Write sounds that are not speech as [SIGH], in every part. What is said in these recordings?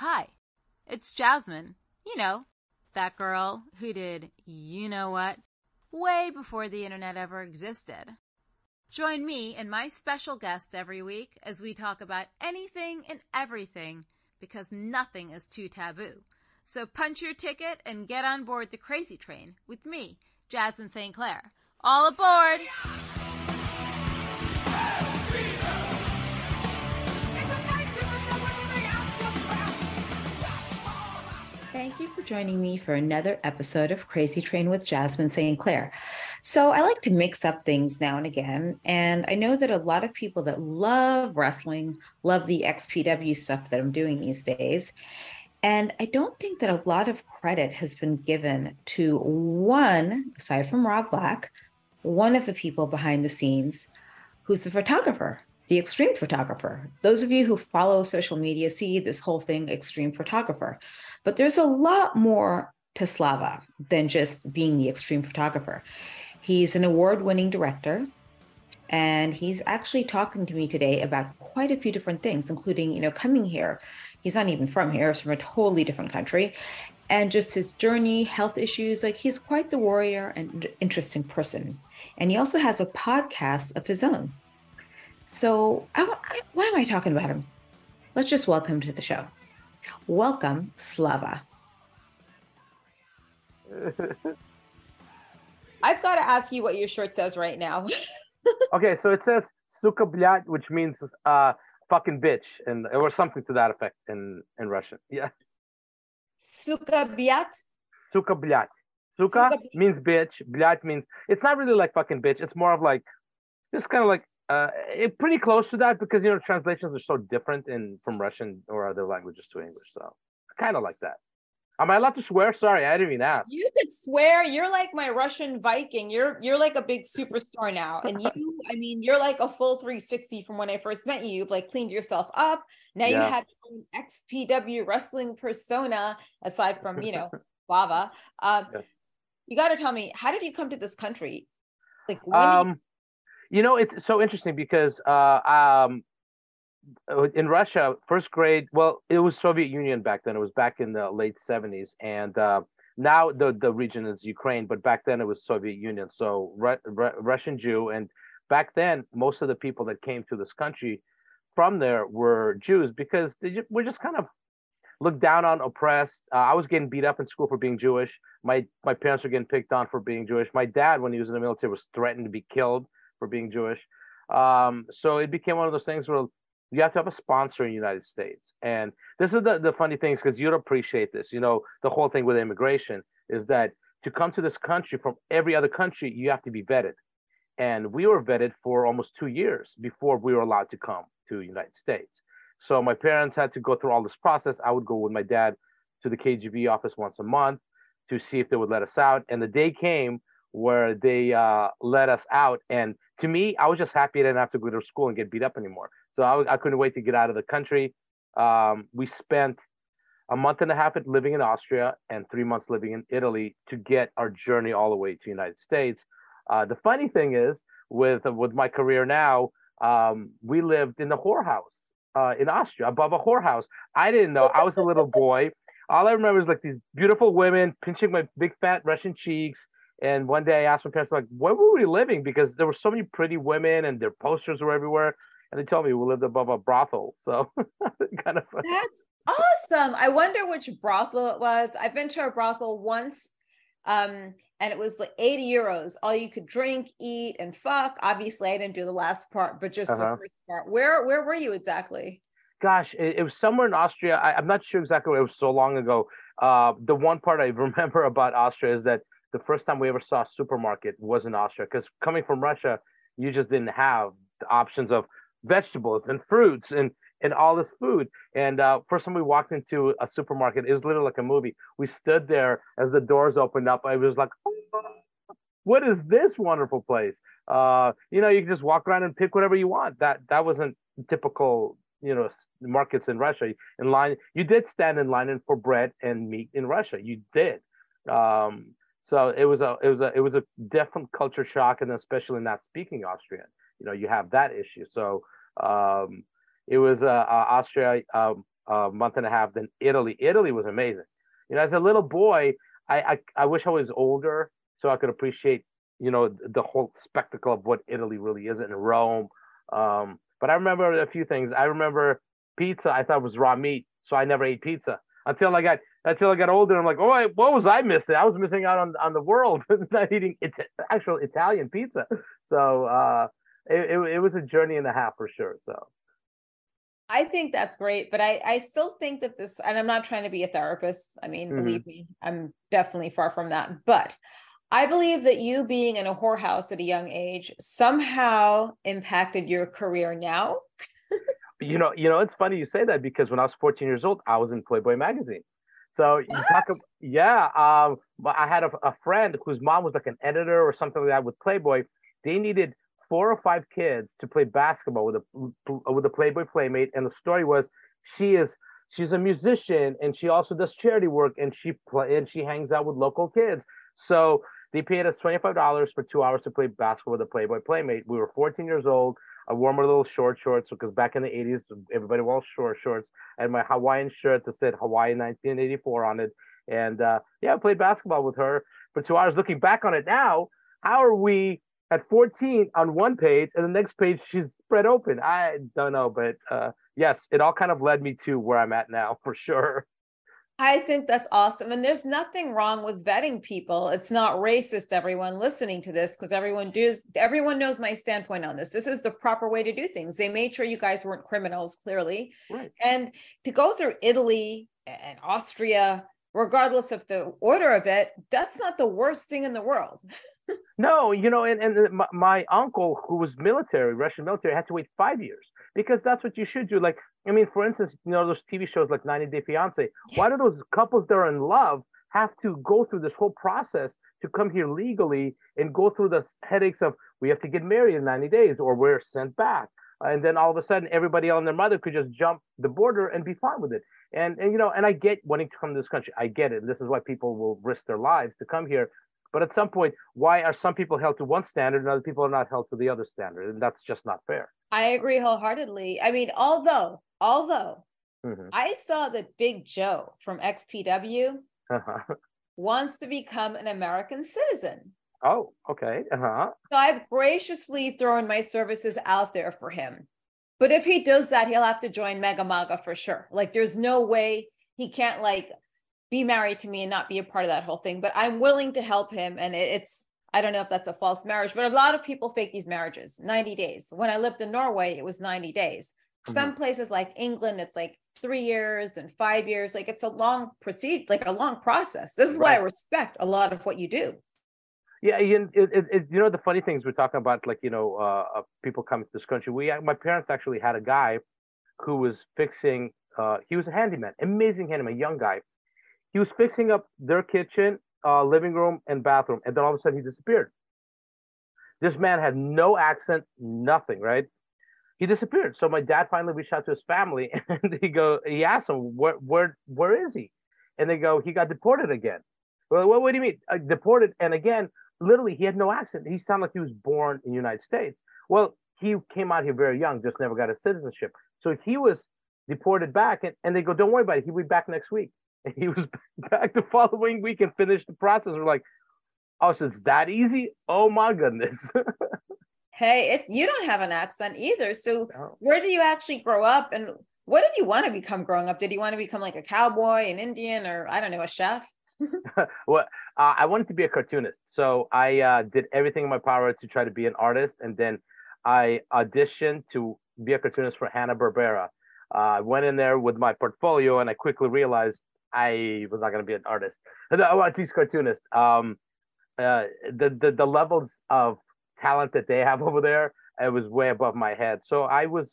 Hi, it's Jasmine. You know, that girl who did you know what way before the internet ever existed. Join me and my special guest every week as we talk about anything and everything because nothing is too taboo. So punch your ticket and get on board the crazy train with me, Jasmine St. Clair. All aboard! Thank you for joining me for another episode of Crazy Train with Jasmine St. Clair. So, I like to mix up things now and again. And I know that a lot of people that love wrestling love the XPW stuff that I'm doing these days. And I don't think that a lot of credit has been given to one, aside from Rob Black, one of the people behind the scenes who's the photographer the extreme photographer. Those of you who follow social media see this whole thing extreme photographer. But there's a lot more to Slava than just being the extreme photographer. He's an award winning director. And he's actually talking to me today about quite a few different things, including, you know, coming here. He's not even from here, he's from a totally different country. And just his journey, health issues. Like he's quite the warrior and interesting person. And he also has a podcast of his own. So, I, I, why am I talking about him? Let's just welcome him to the show. Welcome, Slava. [LAUGHS] I've got to ask you what your shirt says right now. [LAUGHS] okay, so it says "suka blyat," which means uh, fucking bitch, and or something to that effect in in Russian. Yeah. Suka blyat. Suka blyat. Suka, means bitch. Blyat means it's not really like fucking bitch. It's more of like just kind of like uh, it, pretty close to that because you know translations are so different in from Russian or other languages to English. So kind of like that. Am I allowed to swear? Sorry, I didn't even ask. You could swear. You're like my Russian Viking. You're you're like a big superstar now, and you, I mean, you're like a full 360 from when I first met you. You've like cleaned yourself up. Now yeah. you have an XPW wrestling persona, aside from you know [LAUGHS] lava. Um, yeah. You got to tell me, how did you come to this country? Like, um, you know, it's so interesting because uh, um, in Russia, first grade, well, it was Soviet Union back then. It was back in the late 70s. And uh, now the, the region is Ukraine, but back then it was Soviet Union. So Ru- Ru- Russian Jew. And back then, most of the people that came to this country from there were Jews because they just, were just kind of looked down on, oppressed. Uh, I was getting beat up in school for being Jewish. My my parents were getting picked on for being Jewish. My dad, when he was in the military, was threatened to be killed for being Jewish. Um, so it became one of those things where you have to have a sponsor in the United States. And this is the, the funny things because you'd appreciate this. You know, the whole thing with immigration is that to come to this country from every other country, you have to be vetted. And we were vetted for almost two years before we were allowed to come to the United States. So my parents had to go through all this process. I would go with my dad to the KGB office once a month to see if they would let us out. And the day came where they uh, let us out. And to me, I was just happy I didn't have to go to school and get beat up anymore. So I, I couldn't wait to get out of the country. Um, we spent a month and a half living in Austria and three months living in Italy to get our journey all the way to the United States. Uh, the funny thing is, with with my career now, um, we lived in the whorehouse uh, in Austria, above a whorehouse. I didn't know. I was a little boy. All I remember is like these beautiful women pinching my big fat Russian cheeks and one day I asked my parents, like, where were we living? Because there were so many pretty women and their posters were everywhere. And they told me we lived above a brothel. So [LAUGHS] kind of funny. That's awesome. I wonder which brothel it was. I've been to a brothel once. Um, and it was like 80 euros. All you could drink, eat, and fuck. Obviously, I didn't do the last part, but just uh-huh. the first part. Where where were you exactly? Gosh, it, it was somewhere in Austria. I, am not sure exactly. It was so long ago. Uh, the one part I [LAUGHS] remember about Austria is that the first time we ever saw a supermarket was in Austria because coming from Russia, you just didn't have the options of vegetables and fruits and and all this food. And uh, first time we walked into a supermarket, it was literally like a movie. We stood there as the doors opened up. I was like, oh, what is this wonderful place? Uh, you know, you can just walk around and pick whatever you want. That that wasn't typical, you know, markets in Russia. In line, you did stand in line for bread and meat in Russia. You did. Um, so it was a it was a it was a different culture shock, and especially not speaking Austrian. You know, you have that issue. So um, it was uh, uh, Austria. Um, a month and a half. Then Italy. Italy was amazing. You know, as a little boy, I, I, I wish I was older so I could appreciate, you know, the whole spectacle of what Italy really is in Rome. Um, but I remember a few things. I remember pizza. I thought was raw meat, so I never ate pizza until I got until I got older. I'm like, oh, I, what was I missing? I was missing out on on the world, [LAUGHS] not eating it, actual Italian pizza. So uh, it, it, it was a journey and a half for sure. So. I think that's great, but I, I still think that this, and I'm not trying to be a therapist. I mean, mm-hmm. believe me, I'm definitely far from that. But I believe that you being in a whorehouse at a young age somehow impacted your career now. [LAUGHS] you know, you know, it's funny you say that because when I was 14 years old, I was in Playboy magazine. So you talk about, yeah, um, I had a, a friend whose mom was like an editor or something like that with Playboy. They needed four or five kids to play basketball with a with a Playboy playmate, and the story was she is she's a musician and she also does charity work and she play and she hangs out with local kids. So they paid us twenty five dollars for two hours to play basketball with a Playboy playmate. We were fourteen years old. I wore my little short shorts because back in the 80s, everybody wore short shorts. and my Hawaiian shirt that said Hawaii 1984 on it. And uh, yeah, I played basketball with her for two hours. Looking back on it now, how are we at 14 on one page and the next page she's spread open? I don't know, but uh, yes, it all kind of led me to where I'm at now [LAUGHS] for sure. I think that's awesome. And there's nothing wrong with vetting people. It's not racist, everyone listening to this, because everyone does everyone knows my standpoint on this. This is the proper way to do things. They made sure you guys weren't criminals, clearly. Right. And to go through Italy and Austria, regardless of the order of it, that's not the worst thing in the world. [LAUGHS] no, you know, and, and uh, my, my uncle who was military, Russian military, had to wait five years because that's what you should do. Like, I mean, for instance, you know, those TV shows like 90 Day Fiance. Yes. Why do those couples that are in love have to go through this whole process to come here legally and go through the headaches of we have to get married in 90 days or we're sent back? And then all of a sudden, everybody and their mother could just jump the border and be fine with it. And, and you know, and I get wanting to come to this country. I get it. This is why people will risk their lives to come here. But at some point, why are some people held to one standard and other people are not held to the other standard? And that's just not fair. I agree wholeheartedly. I mean, although, although mm-hmm. I saw that Big Joe from XPW uh-huh. wants to become an American citizen. Oh, okay. Uh-huh. So I've graciously thrown my services out there for him. But if he does that, he'll have to join Mega Maga for sure. Like, there's no way he can't like be married to me and not be a part of that whole thing. But I'm willing to help him, and it's I don't know if that's a false marriage, but a lot of people fake these marriages 90 days. When I lived in Norway, it was 90 days. Mm-hmm. Some places like England, it's like three years and five years. Like it's a long proceed, like a long process. This is right. why I respect a lot of what you do. Yeah, it, it, it, you know the funny things we're talking about, like you know, uh, uh, people coming to this country. We, my parents actually had a guy who was fixing. Uh, he was a handyman, amazing handyman, young guy. He was fixing up their kitchen uh, living room and bathroom, and then all of a sudden he disappeared. This man had no accent, nothing, right? He disappeared. So my dad finally reached out to his family, [LAUGHS] and he go, he asked him, where, where, where is he? And they go, he got deported again. Well, what, what do you mean uh, deported? And again, literally, he had no accent. He sounded like he was born in the United States. Well, he came out here very young, just never got a citizenship. So he was deported back, and, and they go, don't worry about it. He'll be back next week. And he was [LAUGHS] back the following week and finished the process. We're like, oh, so it's that easy? Oh my goodness. [LAUGHS] hey, it's you don't have an accent either. So no. where did you actually grow up and what did you want to become growing up? Did you want to become like a cowboy, an Indian, or I don't know, a chef? [LAUGHS] well, uh, I wanted to be a cartoonist. So I uh, did everything in my power to try to be an artist. And then I auditioned to be a cartoonist for Hanna-Barbera. Uh, I went in there with my portfolio and I quickly realized I was not going to be an artist. [LAUGHS] I want to teach cartoonist. Um, uh, the, the the levels of talent that they have [LAUGHS] over there, it was way above my head. So I was,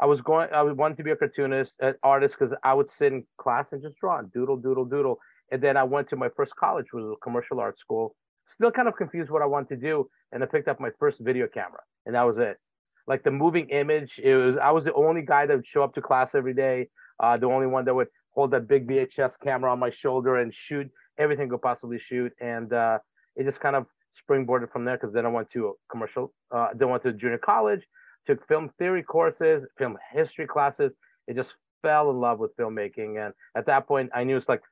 I was going, I wanted to be a cartoonist, an artist, because I would sit in class and just draw, doodle, doodle, doodle. And then I went to my first college, which was a commercial art school. Still kind of confused what I wanted to do, and I picked up my first video camera, and that was it. Like the moving image, it was. I was the only guy that would show up to class every day. Uh, the only one that would hold that big VHS camera on my shoulder and shoot everything could possibly shoot. And uh, it just kind of springboarded from there because then I went to commercial, uh, then went to junior college, took film theory courses, film history classes. It just fell in love with filmmaking. And at that point, I knew it's like,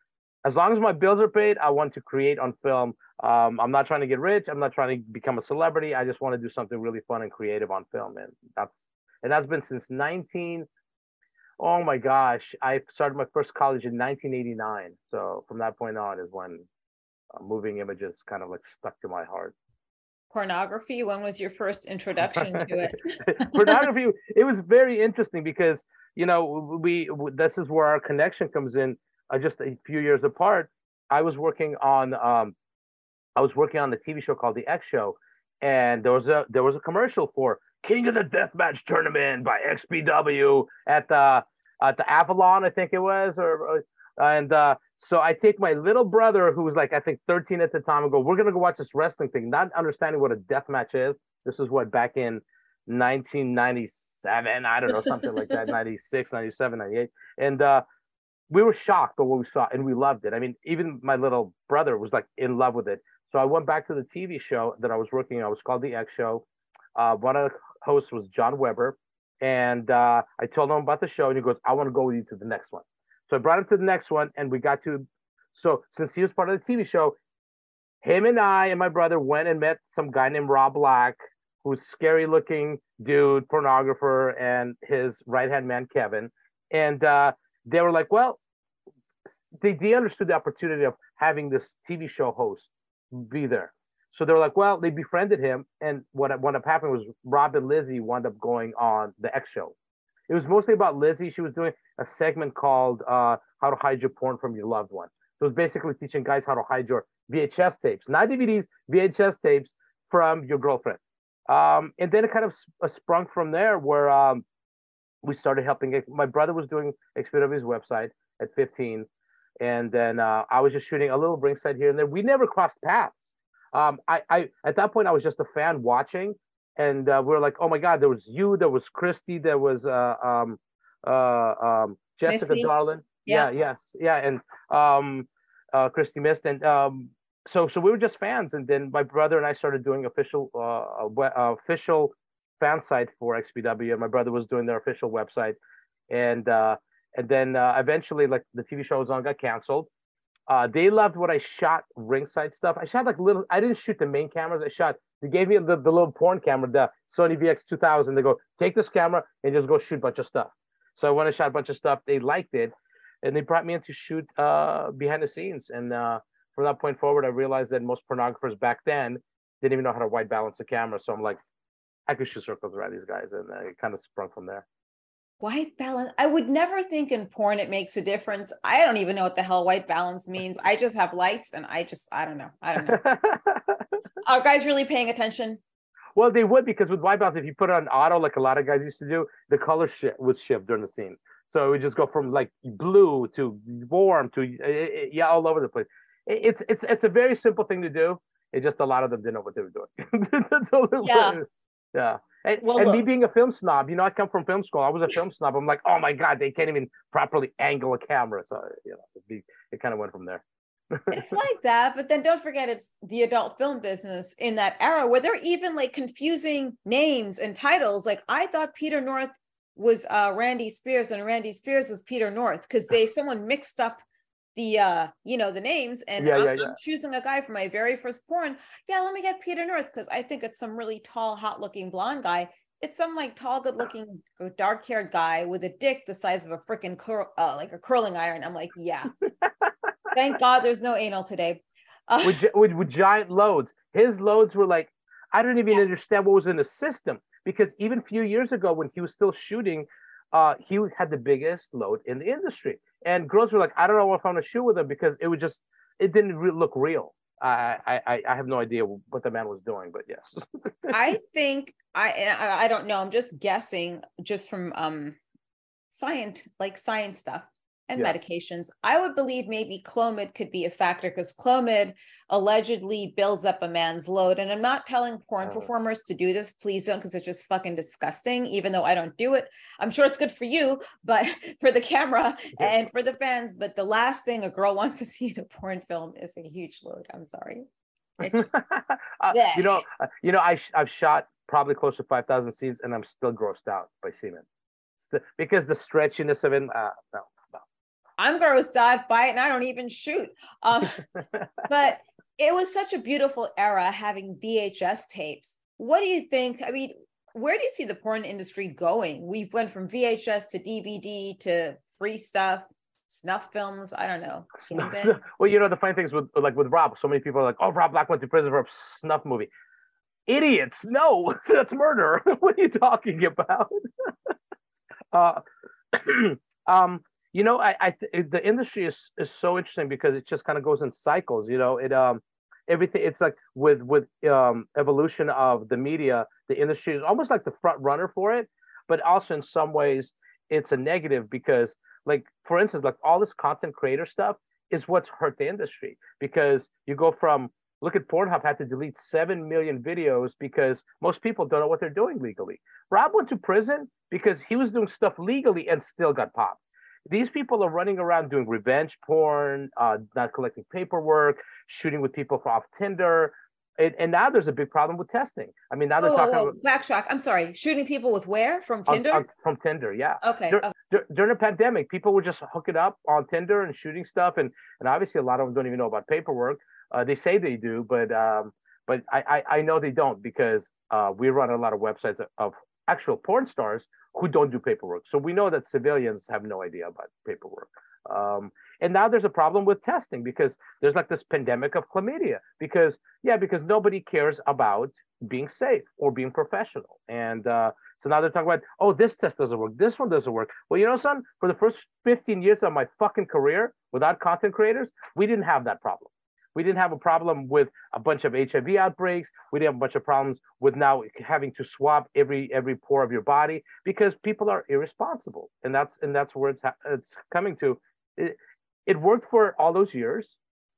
as long as my bills are paid, I want to create on film. Um, I'm not trying to get rich. I'm not trying to become a celebrity. I just want to do something really fun and creative on film. And that's and that's been since 19. Oh my gosh, I started my first college in 1989. So from that point on is when uh, moving images kind of like stuck to my heart. Pornography? When was your first introduction to it? [LAUGHS] Pornography it was very interesting because you know we this is where our connection comes in uh, just a few years apart. I was working on um i was working on the tv show called the x show and there was a there was a commercial for king of the deathmatch tournament by xpw at the at the avalon i think it was or and uh so I take my little brother, who was like, I think 13 at the time, and go, we're going to go watch this wrestling thing, not understanding what a death match is. This is what back in 1997, I don't know, something like that, [LAUGHS] 96, 97, 98. And uh, we were shocked by what we saw and we loved it. I mean, even my little brother was like in love with it. So I went back to the TV show that I was working on. It was called The X Show. Uh, one of the hosts was John Weber. And uh, I told him about the show, and he goes, I want to go with you to the next one. So I brought him to the next one, and we got to. So since he was part of the TV show, him and I and my brother went and met some guy named Rob Black, who's scary looking dude, pornographer, and his right hand man Kevin. And uh, they were like, well, they, they understood the opportunity of having this TV show host be there. So they were like, well, they befriended him, and what what up happening was Rob and Lizzie wound up going on the X show. It was mostly about Lizzie. She was doing a segment called uh, "How to Hide Your Porn from Your Loved One." So it was basically teaching guys how to hide your VHS tapes, not DVDs, VHS tapes from your girlfriend. Um, and then it kind of uh, sprung from there, where um, we started helping. My brother was doing XPW's website at 15, and then uh, I was just shooting a little ringside here and there. We never crossed paths. Um, I, I at that point I was just a fan watching, and uh, we are like, oh my god, there was you, there was Christy, there was uh, um, uh, um, Jessica Missy. Darlin. Yeah. yeah, yes, yeah, and um, uh, Christy Mist, and um, so so we were just fans, and then my brother and I started doing official uh, uh, official fan site for XPW, and my brother was doing their official website, and uh, and then uh, eventually like the TV show was on got canceled. Uh, they loved what I shot ringside stuff. I shot like little. I didn't shoot the main cameras. I shot. They gave me the, the little porn camera, the Sony VX2000. They go take this camera and just go shoot a bunch of stuff. So I shot a bunch of stuff, they liked it, and they brought me in to shoot uh, behind the scenes. And uh, from that point forward, I realized that most pornographers back then didn't even know how to white balance a camera. So I'm like, I could shoot circles around these guys, and it kind of sprung from there. White balance. I would never think in porn it makes a difference. I don't even know what the hell white balance means. I just have lights, and I just I don't know. I don't know. [LAUGHS] Are guys really paying attention? Well, they would because with white balance, if you put it on auto, like a lot of guys used to do, the color shift would shift during the scene. So it would just go from like blue to warm to eh, eh, eh, yeah, all over the place. It's it's it's a very simple thing to do. It's just a lot of them didn't know what they were doing. [LAUGHS] yeah. Yeah. And, well, and me being a film snob, you know, I come from film school. I was a film snob. I'm like, oh my god, they can't even properly angle a camera. So you know, it, it kind of went from there it's like that, but then don't forget it's the adult film business in that era where they're even like confusing names and titles. Like I thought Peter North was uh Randy Spears and Randy Spears was Peter North because they [LAUGHS] someone mixed up the uh you know the names and yeah, I'm, yeah, yeah. I'm, choosing a guy for my very first porn yeah let me get peter north because i think it's some really tall hot looking blonde guy it's some like tall good looking dark haired guy with a dick the size of a freaking curl uh, like a curling iron i'm like yeah [LAUGHS] Thank God there's no anal today. Uh, with, with, with giant loads. His loads were like, I don't even yes. understand what was in the system because even a few years ago when he was still shooting, uh, he had the biggest load in the industry. And girls were like, I don't know if I'm gonna shoot with him because it was just, it didn't re- look real. I, I I have no idea what the man was doing, but yes. [LAUGHS] I think I I don't know. I'm just guessing, just from um, science like science stuff and yeah. medications. I would believe maybe Clomid could be a factor because Clomid allegedly builds up a man's load. And I'm not telling porn oh. performers to do this. Please don't, because it's just fucking disgusting, even though I don't do it. I'm sure it's good for you, but [LAUGHS] for the camera yeah. and for the fans. But the last thing a girl [LAUGHS] wants to see in a porn film is a huge load. I'm sorry. Just, [LAUGHS] uh, you know, uh, you know, I I've shot probably close to five thousand scenes, and I'm still grossed out by semen the, because the stretchiness of it. Uh, no. I'm grossed out by it, and I don't even shoot. Um, [LAUGHS] but it was such a beautiful era having VHS tapes. What do you think? I mean, where do you see the porn industry going? We've went from VHS to DVD to free stuff, snuff films. I don't know. [LAUGHS] well, you know the funny things with like with Rob. So many people are like, "Oh, Rob Black went to prison for a snuff movie." Idiots! No, [LAUGHS] that's murder. what are you talking about? uh, [CLEARS THROAT] um, you know, I, I th- the industry is is so interesting because it just kind of goes in cycles. You know, it um everything it's like with with um evolution of the media the industry is almost like the front runner for it but also in some ways it's a negative because like for instance like all this content creator stuff is what's hurt the industry because you go from look at pornhub had to delete 7 million videos because most people don't know what they're doing legally rob went to prison because he was doing stuff legally and still got popped these people are running around doing revenge porn, uh, not collecting paperwork, shooting with people off Tinder. And, and, now there's a big problem with testing. I mean, now they're oh, talking oh, about backtrack. I'm sorry, shooting people with where from Tinder? On, on, from Tinder, yeah. Okay. Dur- dur- during the pandemic, people were just hooking it up on Tinder and shooting stuff, and and obviously a lot of them don't even know about paperwork. Uh, they say they do, but um, but I, I, I know they don't because uh, we run a lot of websites of, of actual porn stars who don't do paperwork. So we know that civilians have no idea about paperwork. Um, and now there's a problem with testing because there's like this pandemic of chlamydia. Because yeah, because nobody cares about being safe or being professional. And uh, so now they're talking about, oh, this test doesn't work, this one doesn't work. Well, you know, son, for the first 15 years of my fucking career without content creators, we didn't have that problem. We didn't have a problem with a bunch of HIV outbreaks. We didn't have a bunch of problems with now having to swab every every pore of your body because people are irresponsible, and that's and that's where it's it's coming to. It, it worked for all those years,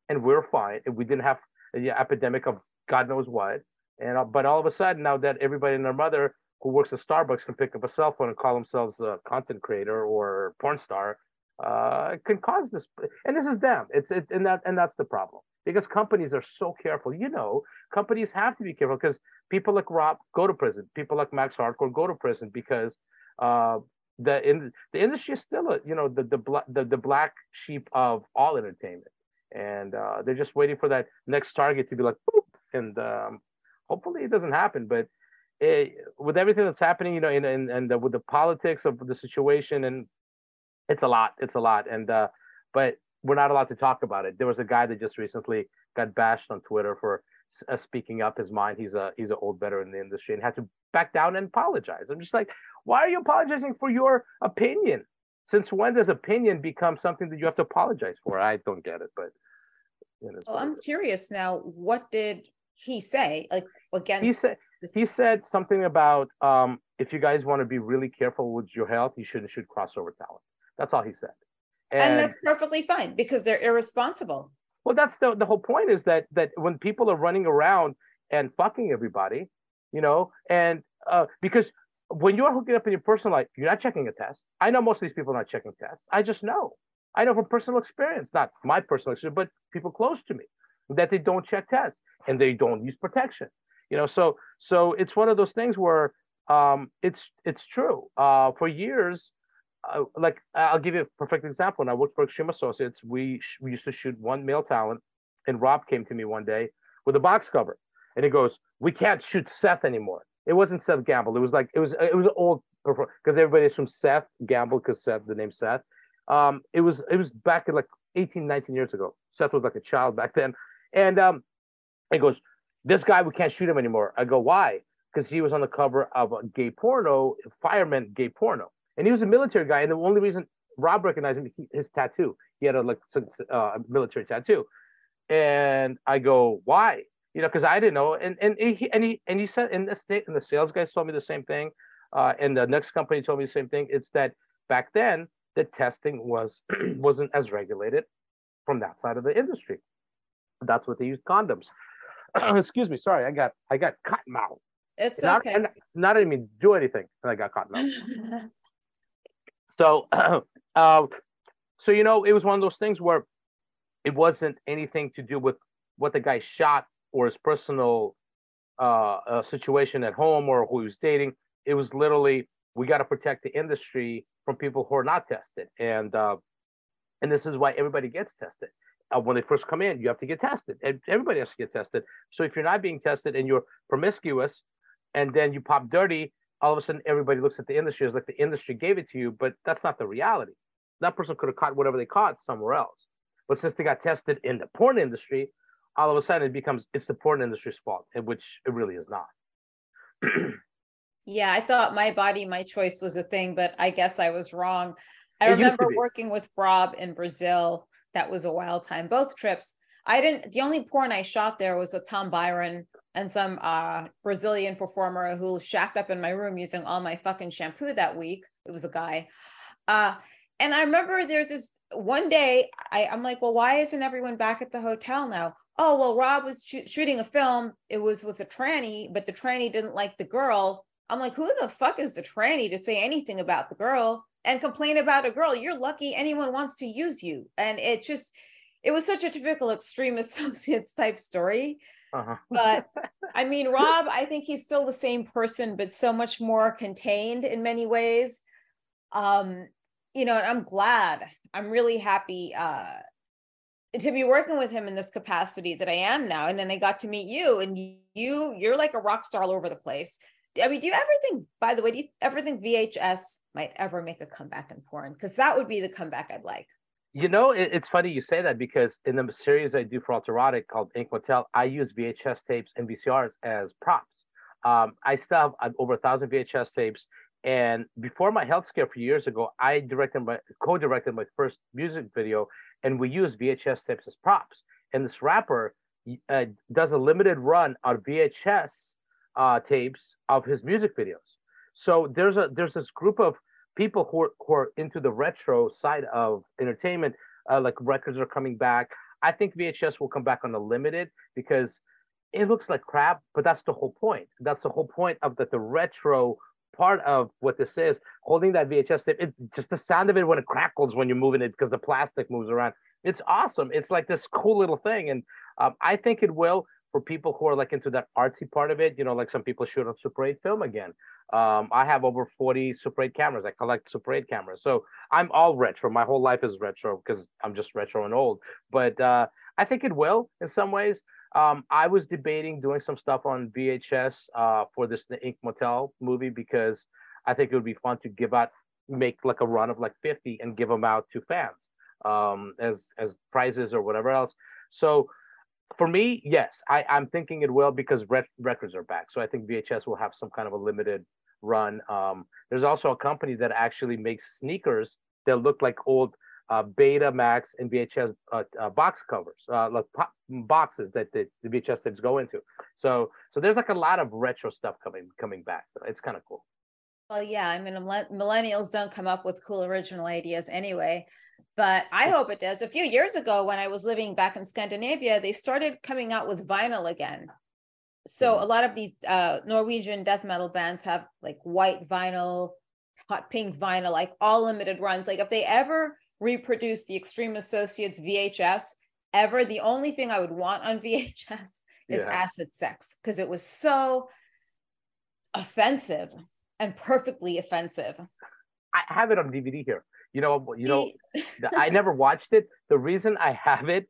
and we're fine. And we didn't have an epidemic of God knows what. And uh, but all of a sudden now that everybody and their mother who works at Starbucks can pick up a cell phone and call themselves a content creator or porn star, uh, can cause this. And this is them. It's it, and that and that's the problem because companies are so careful. You know, companies have to be careful because people like Rob go to prison. People like Max Hardcore go to prison because uh, the in the industry is still a you know the the the, the black sheep of all entertainment, and uh, they're just waiting for that next target to be like, Boop! and um, hopefully it doesn't happen. But it, with everything that's happening, you know, and and, and the, with the politics of the situation, and it's a lot. It's a lot, and uh, but we're not allowed to talk about it. There was a guy that just recently got bashed on Twitter for uh, speaking up his mind. He's a he's an old veteran in the industry and had to back down and apologize. I'm just like, why are you apologizing for your opinion? Since when does opinion become something that you have to apologize for? I don't get it, but you know, well, I'm curious now. What did he say? Like against he said this... he said something about um, if you guys want to be really careful with your health, you shouldn't shoot crossover talent. That's all he said. And, and that's perfectly fine because they're irresponsible. Well, that's the the whole point is that that when people are running around and fucking everybody, you know, and uh, because when you're hooking up in your personal life, you're not checking a test. I know most of these people are not checking tests. I just know. I know from personal experience, not my personal experience, but people close to me, that they don't check tests and they don't use protection. You know, so so it's one of those things where um, it's it's true. Uh, for years, like I'll give you a perfect example. When I worked for Extreme Associates, we sh- we used to shoot one male talent, and Rob came to me one day with a box cover, and he goes, "We can't shoot Seth anymore." It wasn't Seth Gamble. It was like it was it was old because everybody assumes Seth Gamble because Seth the name Seth. Um, it was it was back in like 18, 19 years ago. Seth was like a child back then, and um, he goes, "This guy we can't shoot him anymore." I go, "Why?" Because he was on the cover of a gay porno, fireman gay porno and he was a military guy. And the only reason Rob recognized him, he, his tattoo. He had a like uh, military tattoo. And I go, why? You know, because I didn't know. And and he and he and he said, in the state, and the sales guys told me the same thing. Uh, and the next company told me the same thing. It's that back then the testing was [CLEARS THROAT] wasn't as regulated from that side of the industry. That's what they used condoms. [CLEARS THROAT] Excuse me, sorry, I got I got cotton mouth. It's not, okay. And not even do anything, and I got cotton mouth. [LAUGHS] So, [CLEARS THROAT] uh, so you know, it was one of those things where it wasn't anything to do with what the guy shot or his personal uh, uh, situation at home or who he was dating. It was literally we got to protect the industry from people who are not tested, and uh, and this is why everybody gets tested. Uh, when they first come in, you have to get tested. And everybody has to get tested. So if you're not being tested and you're promiscuous, and then you pop dirty, all of a sudden everybody looks at the industry as like the industry gave it to you, but that's not the reality. That person could have caught whatever they caught somewhere else. But since they got tested in the porn industry, all of a sudden it becomes it's the porn industry's fault, which it really is not. [CLEARS THROAT] yeah, I thought my body, my choice was a thing, but I guess I was wrong. I it remember working with Rob in Brazil. That was a wild time. Both trips. I didn't the only porn I shot there was a Tom Byron and some uh, Brazilian performer who shacked up in my room using all my fucking shampoo that week. It was a guy. Uh, and I remember there's this one day I, I'm like, well, why isn't everyone back at the hotel now? Oh, well, Rob was sh- shooting a film. It was with a tranny, but the tranny didn't like the girl. I'm like, who the fuck is the tranny to say anything about the girl and complain about a girl? You're lucky anyone wants to use you. And it just, it was such a typical extreme [LAUGHS] associates type story. Uh-huh. but [LAUGHS] I mean, Rob, I think he's still the same person, but so much more contained in many ways. Um, you know, I'm glad. I'm really happy uh, to be working with him in this capacity that I am now. And then I got to meet you, and you, you're like a rock star all over the place. I mean, do you ever think, by the way, do you ever think VHS might ever make a comeback in porn? Because that would be the comeback I'd like. You know, it, it's funny you say that because in the series I do for Alterotic called Ink Motel, I use VHS tapes and VCRs as props. Um, I still have over a thousand VHS tapes. And before my health scare a few years ago, I directed my co-directed my first music video, and we used VHS tapes as props. And this rapper uh, does a limited run on VHS uh, tapes of his music videos. So there's a there's this group of people who are, who are into the retro side of entertainment, uh, like records are coming back. I think VHS will come back on the limited because it looks like crap, but that's the whole point. That's the whole point of that the retro part of what this is. Holding that VHS tape, it, just the sound of it when it crackles when you're moving it because the plastic moves around. It's awesome. It's like this cool little thing, and um, I think it will for people who are like into that artsy part of it. You know, like some people shoot on Super 8 film again. Um, I have over 40 Super 8 cameras. I collect Super 8 cameras. So I'm all retro. My whole life is retro because I'm just retro and old. But uh, I think it will in some ways. Um, I was debating doing some stuff on VHS uh, for this the Ink Motel movie because I think it would be fun to give out, make like a run of like 50 and give them out to fans um, as as prizes or whatever else. So for me, yes, I, I'm thinking it will because records are back. So I think VHS will have some kind of a limited run. Um, there's also a company that actually makes sneakers that look like old uh, Betamax and VHS uh, uh, box covers, uh, like boxes that the, the VHS tapes go into. So, so there's like a lot of retro stuff coming coming back. It's kind of cool. Well, yeah, I mean, millennials don't come up with cool original ideas anyway but I hope it does. A few years ago, when I was living back in Scandinavia, they started coming out with vinyl again. So mm-hmm. a lot of these uh, Norwegian death metal bands have like white vinyl, hot pink vinyl, like all limited runs. Like if they ever reproduce the Extreme Associates VHS ever, the only thing I would want on [LAUGHS] VHS is yeah. acid sex because it was so offensive and perfectly offensive. I have it on DVD here. You know, you know, [LAUGHS] I never watched it. The reason I have it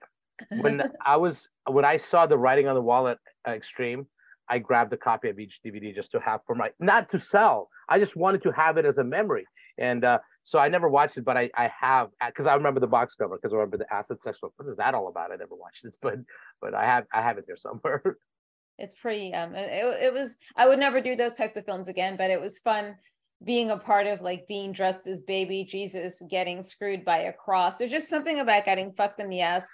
when [LAUGHS] I was when I saw the writing on the wall at Extreme, I grabbed a copy of each DVD just to have for my not to sell. I just wanted to have it as a memory. And uh, so I never watched it, but I, I have because I remember the box cover because I remember the acid sex. What is that all about? I never watched it, [LAUGHS] but but I have I have it there somewhere. It's pretty. Um, it, it was. I would never do those types of films again, but it was fun being a part of like being dressed as baby Jesus getting screwed by a cross. There's just something about getting fucked in the ass,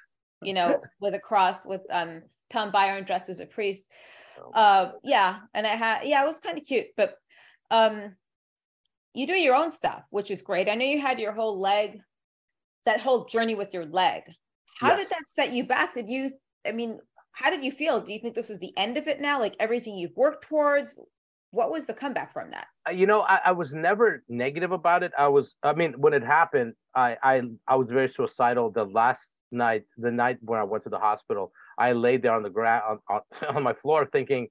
you know, [LAUGHS] with a cross with um Tom Byron dressed as a priest. Oh. Uh yeah, and I had yeah, it was kind of cute, but um you do your own stuff, which is great. I know you had your whole leg, that whole journey with your leg. How yes. did that set you back? Did you I mean, how did you feel? Do you think this is the end of it now? Like everything you've worked towards? what was the comeback from that uh, you know I, I, was never negative about it i was i mean when it happened I, I i was very suicidal the last night the night when i went to the hospital i laid there on the ground on, on, [LAUGHS] on my floor thinking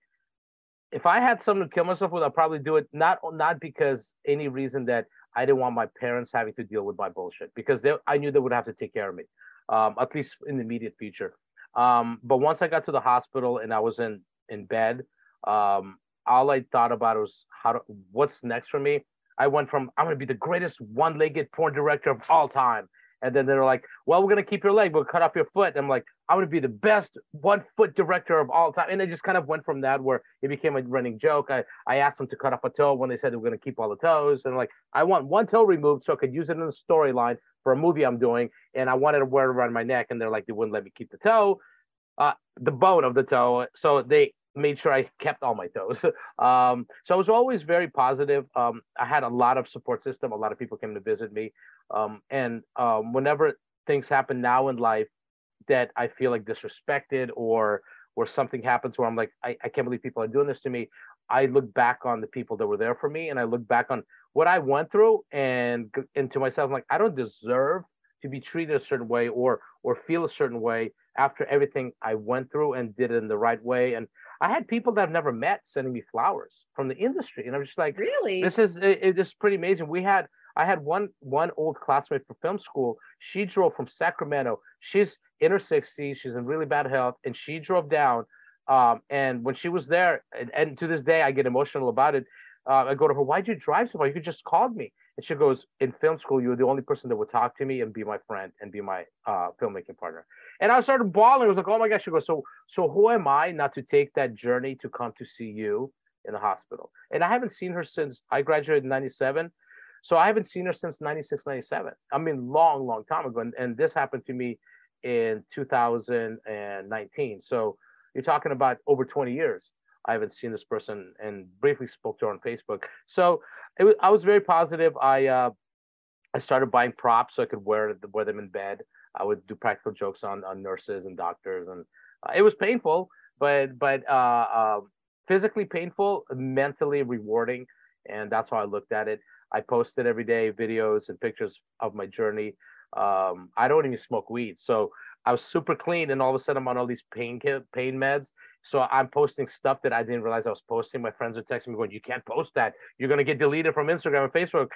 if I had something to kill myself with, I'd probably do it not not because any reason that I didn't want my parents having to deal with my bullshit because they, I knew they would have to take care of me, um, at least in the immediate future. Um, but once I got to the hospital and I was in in bed, um, all I thought about was how to, what's next for me. I went from I'm gonna be the greatest one-legged porn director of all time, and then they're like, "Well, we're gonna keep your leg, but cut off your foot." And I'm like, "I'm gonna be the best one-foot director of all time," and it just kind of went from that where it became a running joke. I I asked them to cut off a toe when they said they were gonna keep all the toes, and like I want one toe removed so I could use it in the storyline for a movie I'm doing, and I wanted to wear it around my neck, and they're like, they wouldn't let me keep the toe, uh, the bone of the toe, so they made sure I kept all my toes. [LAUGHS] um, so I was always very positive. Um, I had a lot of support system. A lot of people came to visit me. Um, and um, whenever things happen now in life that I feel like disrespected or or something happens where I'm like, I, I can't believe people are doing this to me. I look back on the people that were there for me and I look back on what I went through and and to myself, I'm like, I don't deserve to be treated a certain way or or feel a certain way after everything I went through and did it in the right way. And I had people that I've never met sending me flowers from the industry, and I'm just like, really, this is it, it's pretty amazing. We had I had one one old classmate from film school. She drove from Sacramento. She's in her 60s. She's in really bad health, and she drove down. Um, and when she was there, and, and, to this day, I get emotional about it. Uh, I go to her, "Why'd you drive so far? You could just called me." And she goes, "In film school, you were the only person that would talk to me and be my friend and be my uh, filmmaking partner." And I started bawling. I was like, oh my gosh. She goes, so, so who am I not to take that journey to come to see you in the hospital? And I haven't seen her since I graduated in 97. So I haven't seen her since 96, 97. I mean, long, long time ago. And, and this happened to me in 2019. So you're talking about over 20 years. I haven't seen this person and briefly spoke to her on Facebook. So was, I was very positive. I, uh, I started buying props so I could wear, wear them in bed. I would do practical jokes on on nurses and doctors, and uh, it was painful, but but uh, uh, physically painful, mentally rewarding, and that's how I looked at it. I posted every day videos and pictures of my journey. Um, I don't even smoke weed, so I was super clean, and all of a sudden I'm on all these pain pain meds. So I'm posting stuff that I didn't realize I was posting. My friends are texting me going, "You can't post that. You're gonna get deleted from Instagram and Facebook."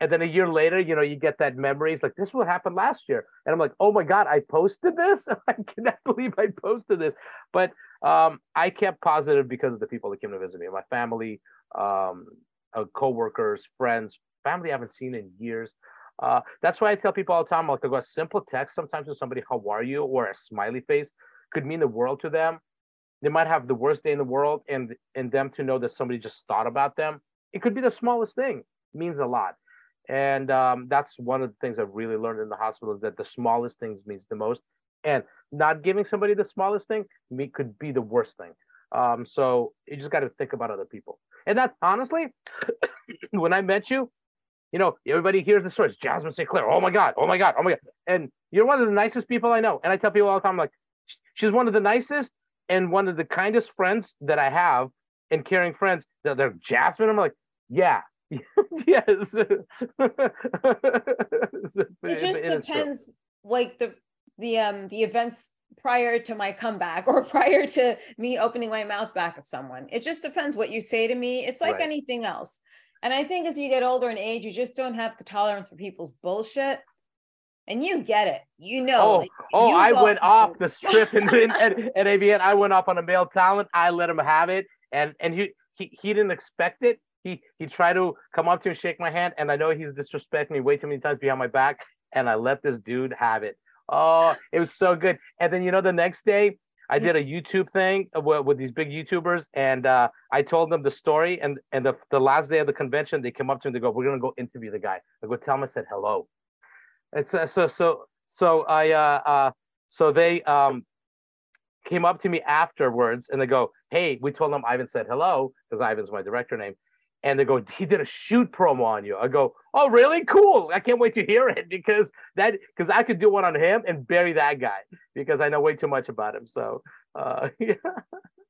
and then a year later, you know, you get that memories like this is what happened last year, and I'm like, oh my god, I posted this. [LAUGHS] I cannot believe I posted this. But um, I kept positive because of the people that came to visit me, my family, um, uh, coworkers, friends, family I haven't seen in years. Uh, that's why I tell people all the time, like, a simple text sometimes to somebody, "How are you?" or a smiley face could mean the world to them. They might have the worst day in the world, and and them to know that somebody just thought about them. It could be the smallest thing. It means a lot and um, that's one of the things I've really learned in the hospital is that the smallest things means the most, and not giving somebody the smallest thing could be the worst thing. Um, so you just got to think about other people, and that honestly, [COUGHS] when I met you, you know, everybody hears the stories. Jasmine St. Clair. Oh my God. Oh my God. Oh my God. And you're one of the nicest people I know. And I tell people all the time, like, she's one of the nicest and one of the kindest friends that I have and caring friends. They're, they're Jasmine. I'm like, yeah, [LAUGHS] yes. [LAUGHS] it just it depends, like the the um the events prior to my comeback [LAUGHS] or prior to me opening my mouth back at someone. It just depends what you say to me. It's like right. anything else. And I think as you get older in age, you just don't have the tolerance for people's bullshit. And you get it. You know. Oh, like, oh I went off the strip and at, at AVN. I went off on a male talent. I let him have it. And and he, he he didn't expect it he he tried to come up to and shake my hand, and I know he's disrespecting me way too many times behind my back, and I let this dude have it. Oh, it was so good. And then you know the next day I did a YouTube thing with, with these big YouTubers, and uh, I told them the story. And and the, the last day of the convention, they came up to me. They go, "We're gonna go interview the guy." I go, "Tell him I said hello." And so so so so I uh, uh so they um came up to me afterwards, and they go, "Hey, we told them Ivan said hello because Ivan's my director name." And they go, he did a shoot promo on you. I go, oh, really? Cool. I can't wait to hear it [LAUGHS] because that because I could do one on him and bury that guy because I know way too much about him. So, uh, [LAUGHS] yeah.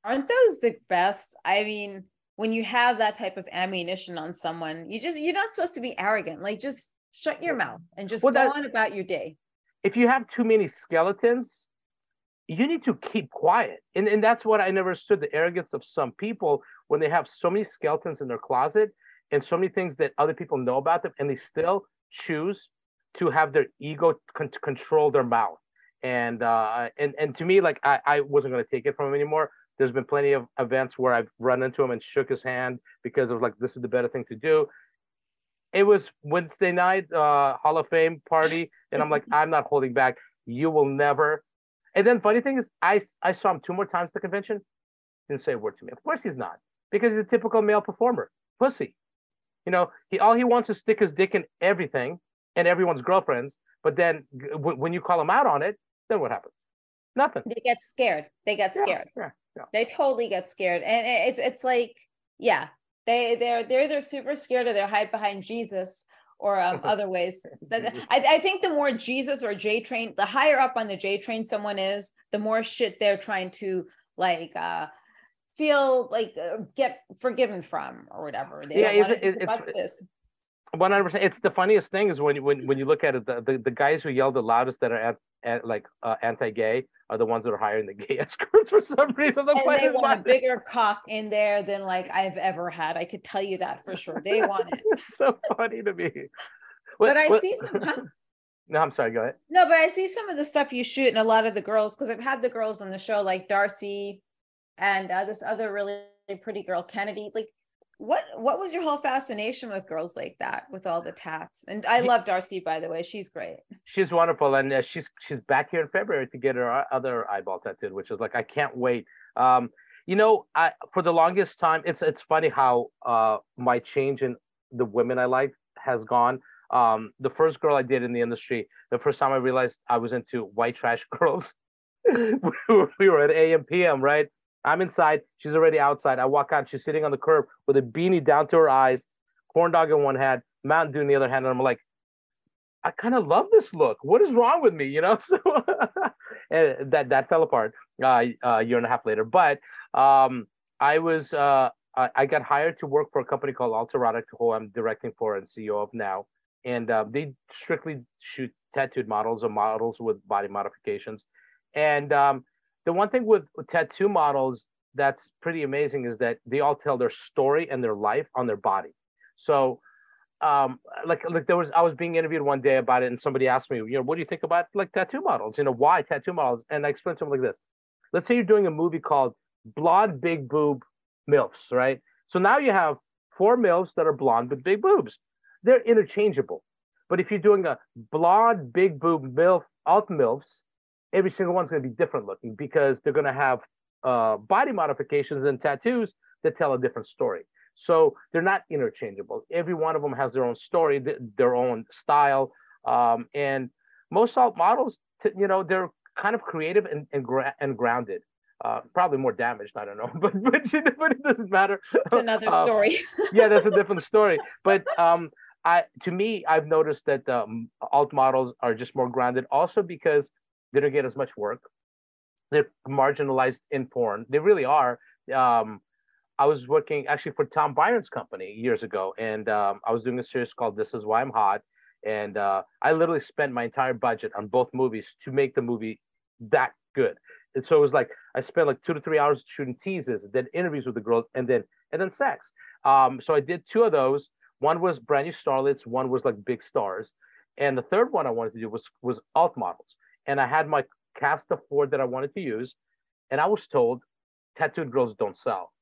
Aren't those the best? I mean, when you have that type of ammunition on someone, you just you're not supposed to be arrogant. Like, just shut your mouth and just well, go that, on about your day. If you have too many skeletons, you need to keep quiet. And, and that's what I never understood the arrogance of some people when they have so many skeletons in their closet and so many things that other people know about them, and they still choose to have their ego con- control their mouth. And uh, and and to me, like I, I wasn't going to take it from him anymore. There's been plenty of events where I've run into him and shook his hand because of like this is the better thing to do. It was Wednesday night uh, Hall of Fame party, and I'm like, [LAUGHS] I'm not holding back. You will never. And then funny thing is, I I saw him two more times at the convention. Didn't say a word to me. Of course he's not, because he's a typical male performer, pussy. You know, he all he wants is stick his dick in everything and everyone's girlfriends. But then w- when you call him out on it, then what happens? Nothing. They get scared. They get scared. Yeah, yeah, They totally get scared, and it's it's like yeah, they they're they're they're super scared or they're hide behind Jesus or um, [LAUGHS] other ways. That I, I think the more Jesus or J train, the higher up on the J train someone is, the more shit they're trying to like uh feel like uh, get forgiven from or whatever. They yeah, it, it, it's this. One hundred percent. It's the funniest thing is when you when when you look at it, the, the, the guys who yell the loudest that are at, at like uh, anti-gay are the ones that are hiring the gay [LAUGHS] escorts for some reason. The and they want a bigger cock in there than like I've ever had. I could tell you that for sure. They want it. it's [LAUGHS] so funny to me. What, but I what, see some. Huh? [LAUGHS] No, I'm sorry. Go ahead. No, but I see some of the stuff you shoot, and a lot of the girls, because I've had the girls on the show, like Darcy, and uh, this other really pretty girl, Kennedy. Like, what what was your whole fascination with girls like that, with all the tats? And I love Darcy, by the way. She's great. She's wonderful, and uh, she's she's back here in February to get her other eyeball tattooed, which is like I can't wait. Um, you know, I for the longest time, it's it's funny how uh my change in the women I like has gone. Um, the first girl I did in the industry, the first time I realized I was into white trash [LAUGHS] girls. [LAUGHS] we were at AM PM, right? I'm inside. She's already outside. I walk out. She's sitting on the curb with a beanie down to her eyes, corn dog in one hand, Mountain Dew in the other hand. And I'm like, I kind of love this look. What is wrong with me? You know, [LAUGHS] so [LAUGHS] and that that fell apart uh, a year and a half later. But um, I was uh, I got hired to work for a company called Alterotic, who I'm directing for and CEO of now. And uh, they strictly shoot tattooed models or models with body modifications. And um, the one thing with, tattoo models that's pretty amazing is that they all tell their story and their life on their body. So um like like there was I was being interviewed one day about it and somebody asked me, you know, what do you think about like tattoo models? You know, why tattoo models? And I explained to them like this. Let's say you're doing a movie called Blonde Big Boob MILFs, right? So now you have four MILFs that are blonde with big boobs. They're interchangeable. But if you're doing a blonde big boob MILF alt MILFs, every single one's going to be different looking because they're going to have uh, body modifications and tattoos that tell a different story. So they're not interchangeable. Every one of them has their own story, th- their own style, um, and most alt models, t- you know, they're kind of creative and and, gra- and grounded. Uh, probably more damaged, I don't know, [LAUGHS] but but, but it doesn't matter. It's another [LAUGHS] uh, story. [LAUGHS] yeah, that's a different story. But um, I to me, I've noticed that um, alt models are just more grounded, also because they don't get as much work. They're marginalized in porn. They really are. Um, I was working actually for Tom Byron's company years ago, and um, I was doing a series called "This Is Why I'm Hot," and uh, I literally spent my entire budget on both movies to make the movie that good. And so it was like I spent like two to three hours shooting teases, then interviews with the girls, and then and then sex. Um, so I did two of those. One was brand new starlets. One was like big stars, and the third one I wanted to do was was alt models and I had my cast of four that I wanted to use, and I was told tattooed girls don't sell,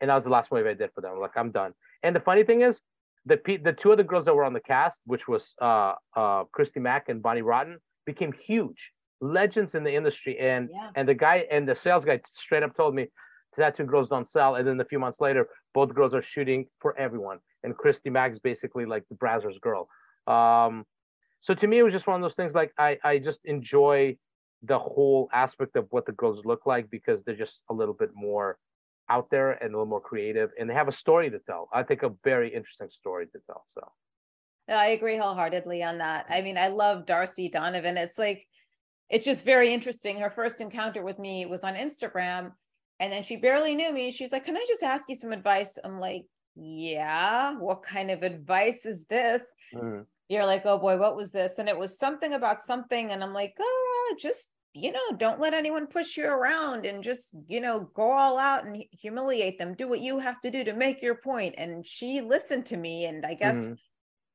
and that was the last movie I did for them. I'm like, I'm done. And the funny thing is, the the two of the girls that were on the cast, which was uh, uh, Christy Mack and Bonnie Rotten, became huge legends in the industry. And yeah. and the guy and the sales guy straight up told me tattooed girls don't sell. And then a few months later, both girls are shooting for everyone. And Christy Mack's basically like the Brazzers girl. Um, so to me it was just one of those things like i i just enjoy the whole aspect of what the girls look like because they're just a little bit more out there and a little more creative and they have a story to tell. I think a very interesting story to tell so. I agree wholeheartedly on that. I mean i love darcy donovan. It's like it's just very interesting. Her first encounter with me was on instagram and then she barely knew me. She's like can i just ask you some advice? I'm like yeah what kind of advice is this? Mm you're like, oh boy, what was this? And it was something about something. And I'm like, oh, just you know, don't let anyone push you around and just, you know, go all out and humiliate them. Do what you have to do to make your point. And she listened to me, and I guess mm-hmm.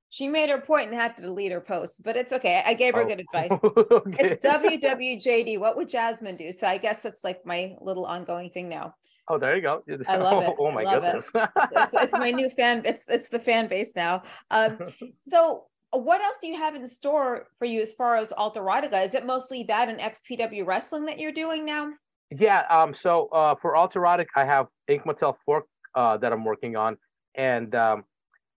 she made her point and had to delete her post, but it's okay. I gave her oh. good [LAUGHS] advice. okay. It's WWJD. What would Jasmine do? So I guess it's like my little ongoing thing now. Oh, there you go. I love it. [LAUGHS] Oh, my goodness. It. it's, it's, my new fan. It's it's the fan base now. Um, [LAUGHS] so what else do you have in store for you as far as Alta Erotica? Is it mostly that and XPW wrestling that you're doing now? Yeah. Um. So uh, for Alterotic, I have Ink Motel 4 uh, that I'm working on, and um,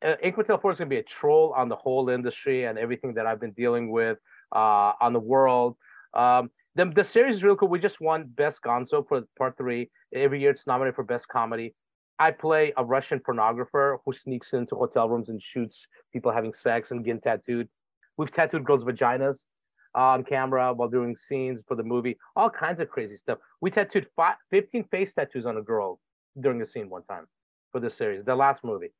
uh, Ink Motel 4 is going to be a troll on the whole industry and everything that I've been dealing with uh, on the world. Um, the, the series is really cool. We just won Best Gonzo for part three. Every year it's nominated for Best Comedy. I play a Russian pornographer who sneaks into hotel rooms and shoots people having sex and getting tattooed. We've tattooed girls' vaginas uh, on camera while doing scenes for the movie. All kinds of crazy stuff. We tattooed five, 15 face tattoos on a girl during a scene one time for this series, the last movie.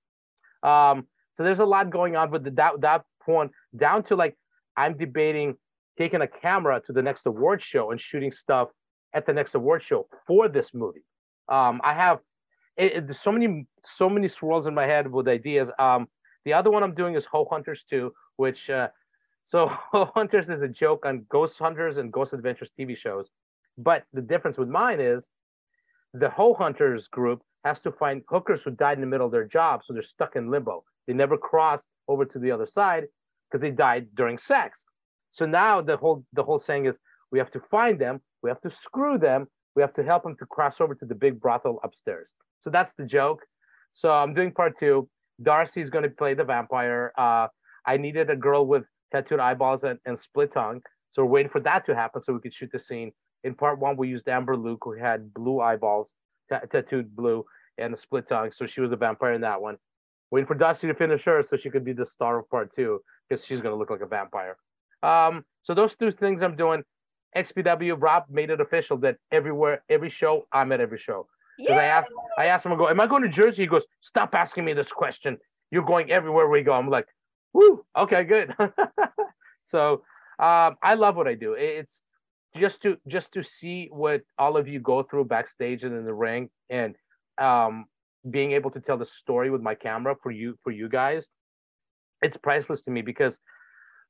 Um, so there's a lot going on, but the, that that point down to like I'm debating taking a camera to the next award show and shooting stuff at the next award show for this movie. Um, I have it, it, there's so many so many swirls in my head with ideas. Um, the other one I'm doing is Ho Hunters 2, which uh, so [LAUGHS] Ho Hunters is a joke on Ghost Hunters and Ghost Adventures TV shows. But the difference with mine is the Ho Hunters group has to find hookers who died in the middle of their job, so they're stuck in limbo. They never cross over to the other side because they died during sex. So now the whole the whole saying is we have to find them, we have to screw them, we have to help them to cross over to the big brothel upstairs. So that's the joke. So I'm doing part two. Darcy's going to play the vampire. Uh, I needed a girl with tattooed eyeballs and, and split tongue. So we're waiting for that to happen so we could shoot the scene. In part one, we used Amber Luke, who had blue eyeballs, t- tattooed blue, and a split tongue. So she was a vampire in that one. Waiting for Darcy to finish her so she could be the star of part two because she's going to look like a vampire. Um, so those two things I'm doing. XPW Rob made it official that everywhere, every show, I'm at every show. Because yeah. I asked, I asked him, I go, am I going to Jersey? He goes, stop asking me this question. You're going everywhere we go. I'm like, whoo, okay, good. [LAUGHS] so um, I love what I do. It's just to just to see what all of you go through backstage and in the ring, and um, being able to tell the story with my camera for you for you guys. It's priceless to me because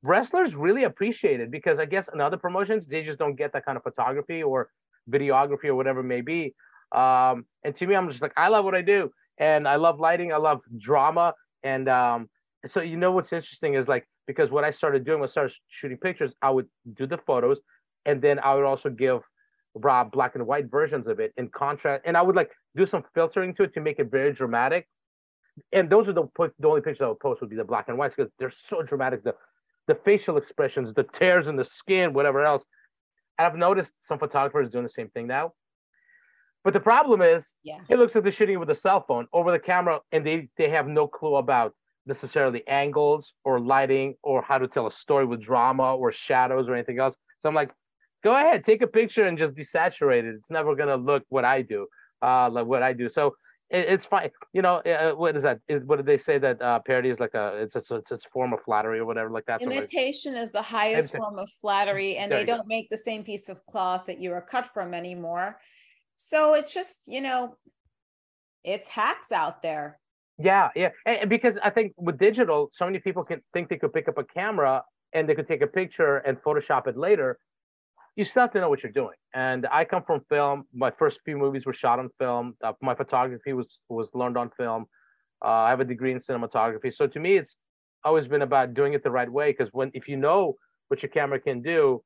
wrestlers really appreciate it because I guess in other promotions they just don't get that kind of photography or videography or whatever it may be. Um, and to me, I'm just like, I love what I do. And I love lighting. I love drama. And um, so, you know, what's interesting is like, because what I started doing was start shooting pictures, I would do the photos and then I would also give Rob black and white versions of it in contrast. And I would like do some filtering to it to make it very dramatic. And those are the the only pictures I would post would be the black and whites because they're so dramatic. The the facial expressions, the tears in the skin, whatever else. And I've noticed some photographers doing the same thing now. But the problem is, yeah. it looks like they're shooting with a cell phone over the camera, and they they have no clue about necessarily angles or lighting or how to tell a story with drama or shadows or anything else. So I'm like, go ahead, take a picture and just desaturate it. It's never gonna look what I do, uh, like what I do. So it, it's fine. You know, uh, what is that? Is, what did they say that uh, parody is like a it's a, it's, a form of flattery or whatever like that? Imitation is the highest form of flattery, and there they don't go. make the same piece of cloth that you are cut from anymore. So it's just, you know, it's hacks out there. Yeah, yeah. And because I think with digital, so many people can think they could pick up a camera and they could take a picture and Photoshop it later. You still have to know what you're doing. And I come from film. My first few movies were shot on film. Uh, my photography was was learned on film. Uh, I have a degree in cinematography. So to me, it's always been about doing it the right way. Because when if you know what your camera can do,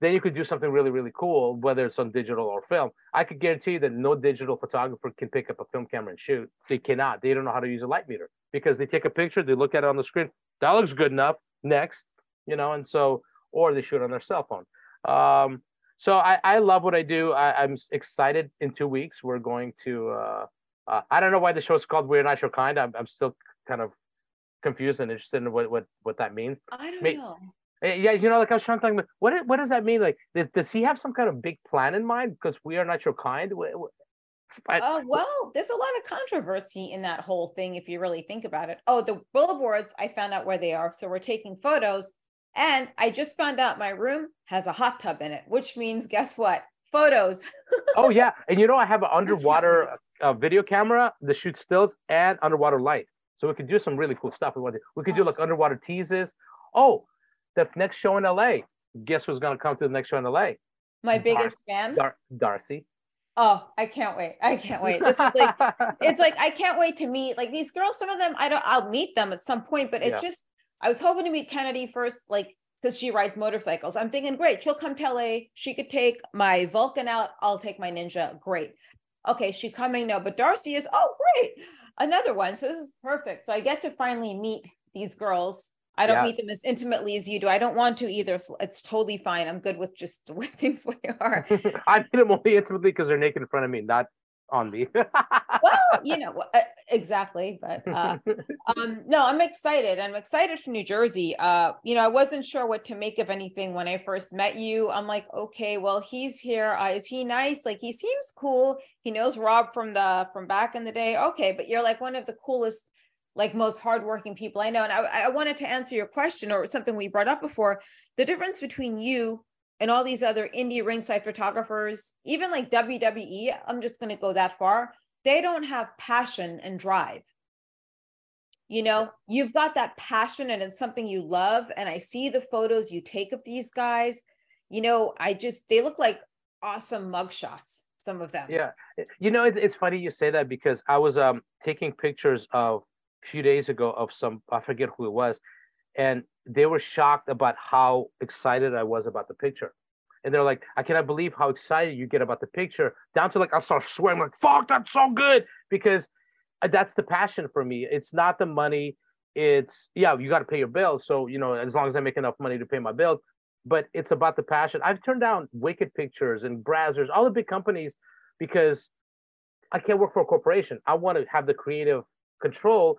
then you could do something really, really cool, whether it's on digital or film. I could guarantee you that no digital photographer can pick up a film camera and shoot. They cannot. They don't know how to use a light meter because they take a picture, they look at it on the screen. That looks good enough. Next, you know, and so, or they shoot on their cell phone. Um, so I, I love what I do. I, am excited. In two weeks, we're going to. Uh, uh, I don't know why the show is called We're Not Your Kind. I'm, I'm still kind of confused and interested in what what, what that means. I don't Maybe, know. Eh, yeah, you know, like I was trying to think, what what does that mean? Like, does he have some kind of big plan in mind? Because we are not your kind. I, uh, well, there's a lot of controversy in that whole thing if you really think about it. Oh, the billboards, I found out where they are. So we're taking photos And I just found out my room has a hot tub in it, which means guess what? Photos. oh yeah, and you know I have an underwater [LAUGHS] uh, video camera that shoots stills and underwater light, so we could do some really cool stuff. We want to. We could do like underwater teases. Oh, the next show in LA. Guess who's gonna come to the next show in LA? My biggest fan, Dar- Darcy. Oh, I can't wait. I can't wait. This is like [LAUGHS] it's like I can't wait to meet like these girls. Some of them I don't I'll meet them at some point, but it yeah. just I was hoping to meet Kennedy first, like because she rides motorcycles. I'm thinking, great, she'll come to LA. She could take my Vulcan out. I'll take my Ninja. Great. Okay, she coming no, but Darcy is oh great, another one. So this is perfect. So I get to finally meet these girls I don't yeah. meet them as intimately as you do. I don't want to either. it's totally fine. I'm good with just [LAUGHS] the way things [LAUGHS] are. [LAUGHS] I meet them only intimately because they're naked in front of me, not on me. well, you know, uh, exactly. But uh, um, no, I'm excited. I'm excited for New Jersey. Uh, you know, I wasn't sure what to make of anything when I first met you. I'm like, okay, well, he's here. Uh, is he nice? Like, he seems cool. He knows Rob from the from back in the day. Okay, but you're like one of the coolest like most hardworking people I know. And I, I wanted to answer your question or something we brought up before the difference between you and all these other indie ringside photographers, even like WWE, I'm just going to go that far. They don't have passion and drive. You know, you've got that passion and it's something you love. And I see the photos you take of these guys. You know, I just, they look like awesome mugshots, some of them. Yeah. You know, it's, it's funny you say that because I was um taking pictures of few days ago of some I forget who it was, and they were shocked about how excited I was about the picture. And they're like, I cannot believe how excited you get about the picture, down to like I'll start swearing, like, fuck, that's so good. Because uh, that's the passion for me. It's not the money. It's yeah, you got to pay your bills. So, you know, as long as I make enough money to pay my bills, but it's about the passion. I've turned down Wicked Pictures and Brazzers, all the big companies, because I can't work for a corporation. I want to have the creative control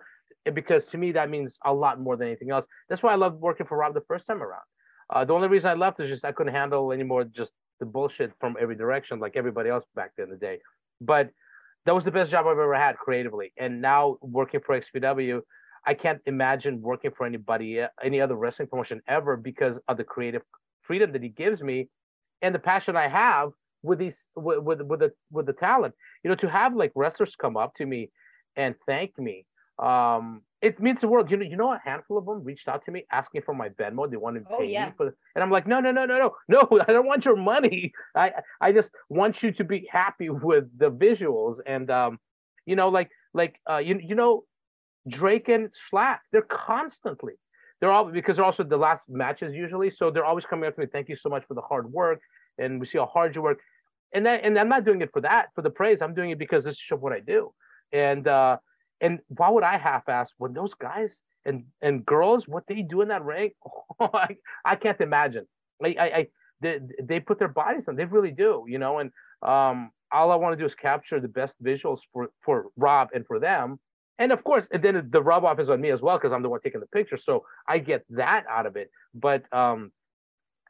because to me that means a lot more than anything else. That's why I loved working for Rob the first time around. Uh, the only reason I left is just I couldn't handle anymore just the bullshit from every direction like everybody else back in the day. But that was the best job I've ever had creatively. And now working for XPW, I can't imagine working for anybody, any other wrestling promotion ever because of the creative freedom that he gives me and the passion I have with these with with, with the with the talent. You know, to have like wrestlers come up to me and thank me um, it means the world. You know, you know, a handful of them reached out to me asking for my Venmo. They wanted to oh, yeah. me for, and I'm like, no, no, no, no, no, no. [LAUGHS] I don't want your money. I, I just want you to be happy with the visuals. And, um, you know, like, like, uh, you, you know, Drake and Shlak, they're constantly, they're all because they're also the last matches usually, so they're always coming up to me. Thank you so much for the hard work, and we see how hard you work. And that, and I'm not doing it for that, for the praise. I'm doing it because this is what I do. And uh, and why would I half-ass when those guys and and girls what they do in that ring? [LAUGHS] Oh, I, I can't imagine. Like I, I they, they put their bodies on. They really do, you know. And um, all I want to do is capture the best visuals for for Rob and for them. And of course, and then the rub off is on me as well because I'm the one taking the picture, so I get that out of it. But um,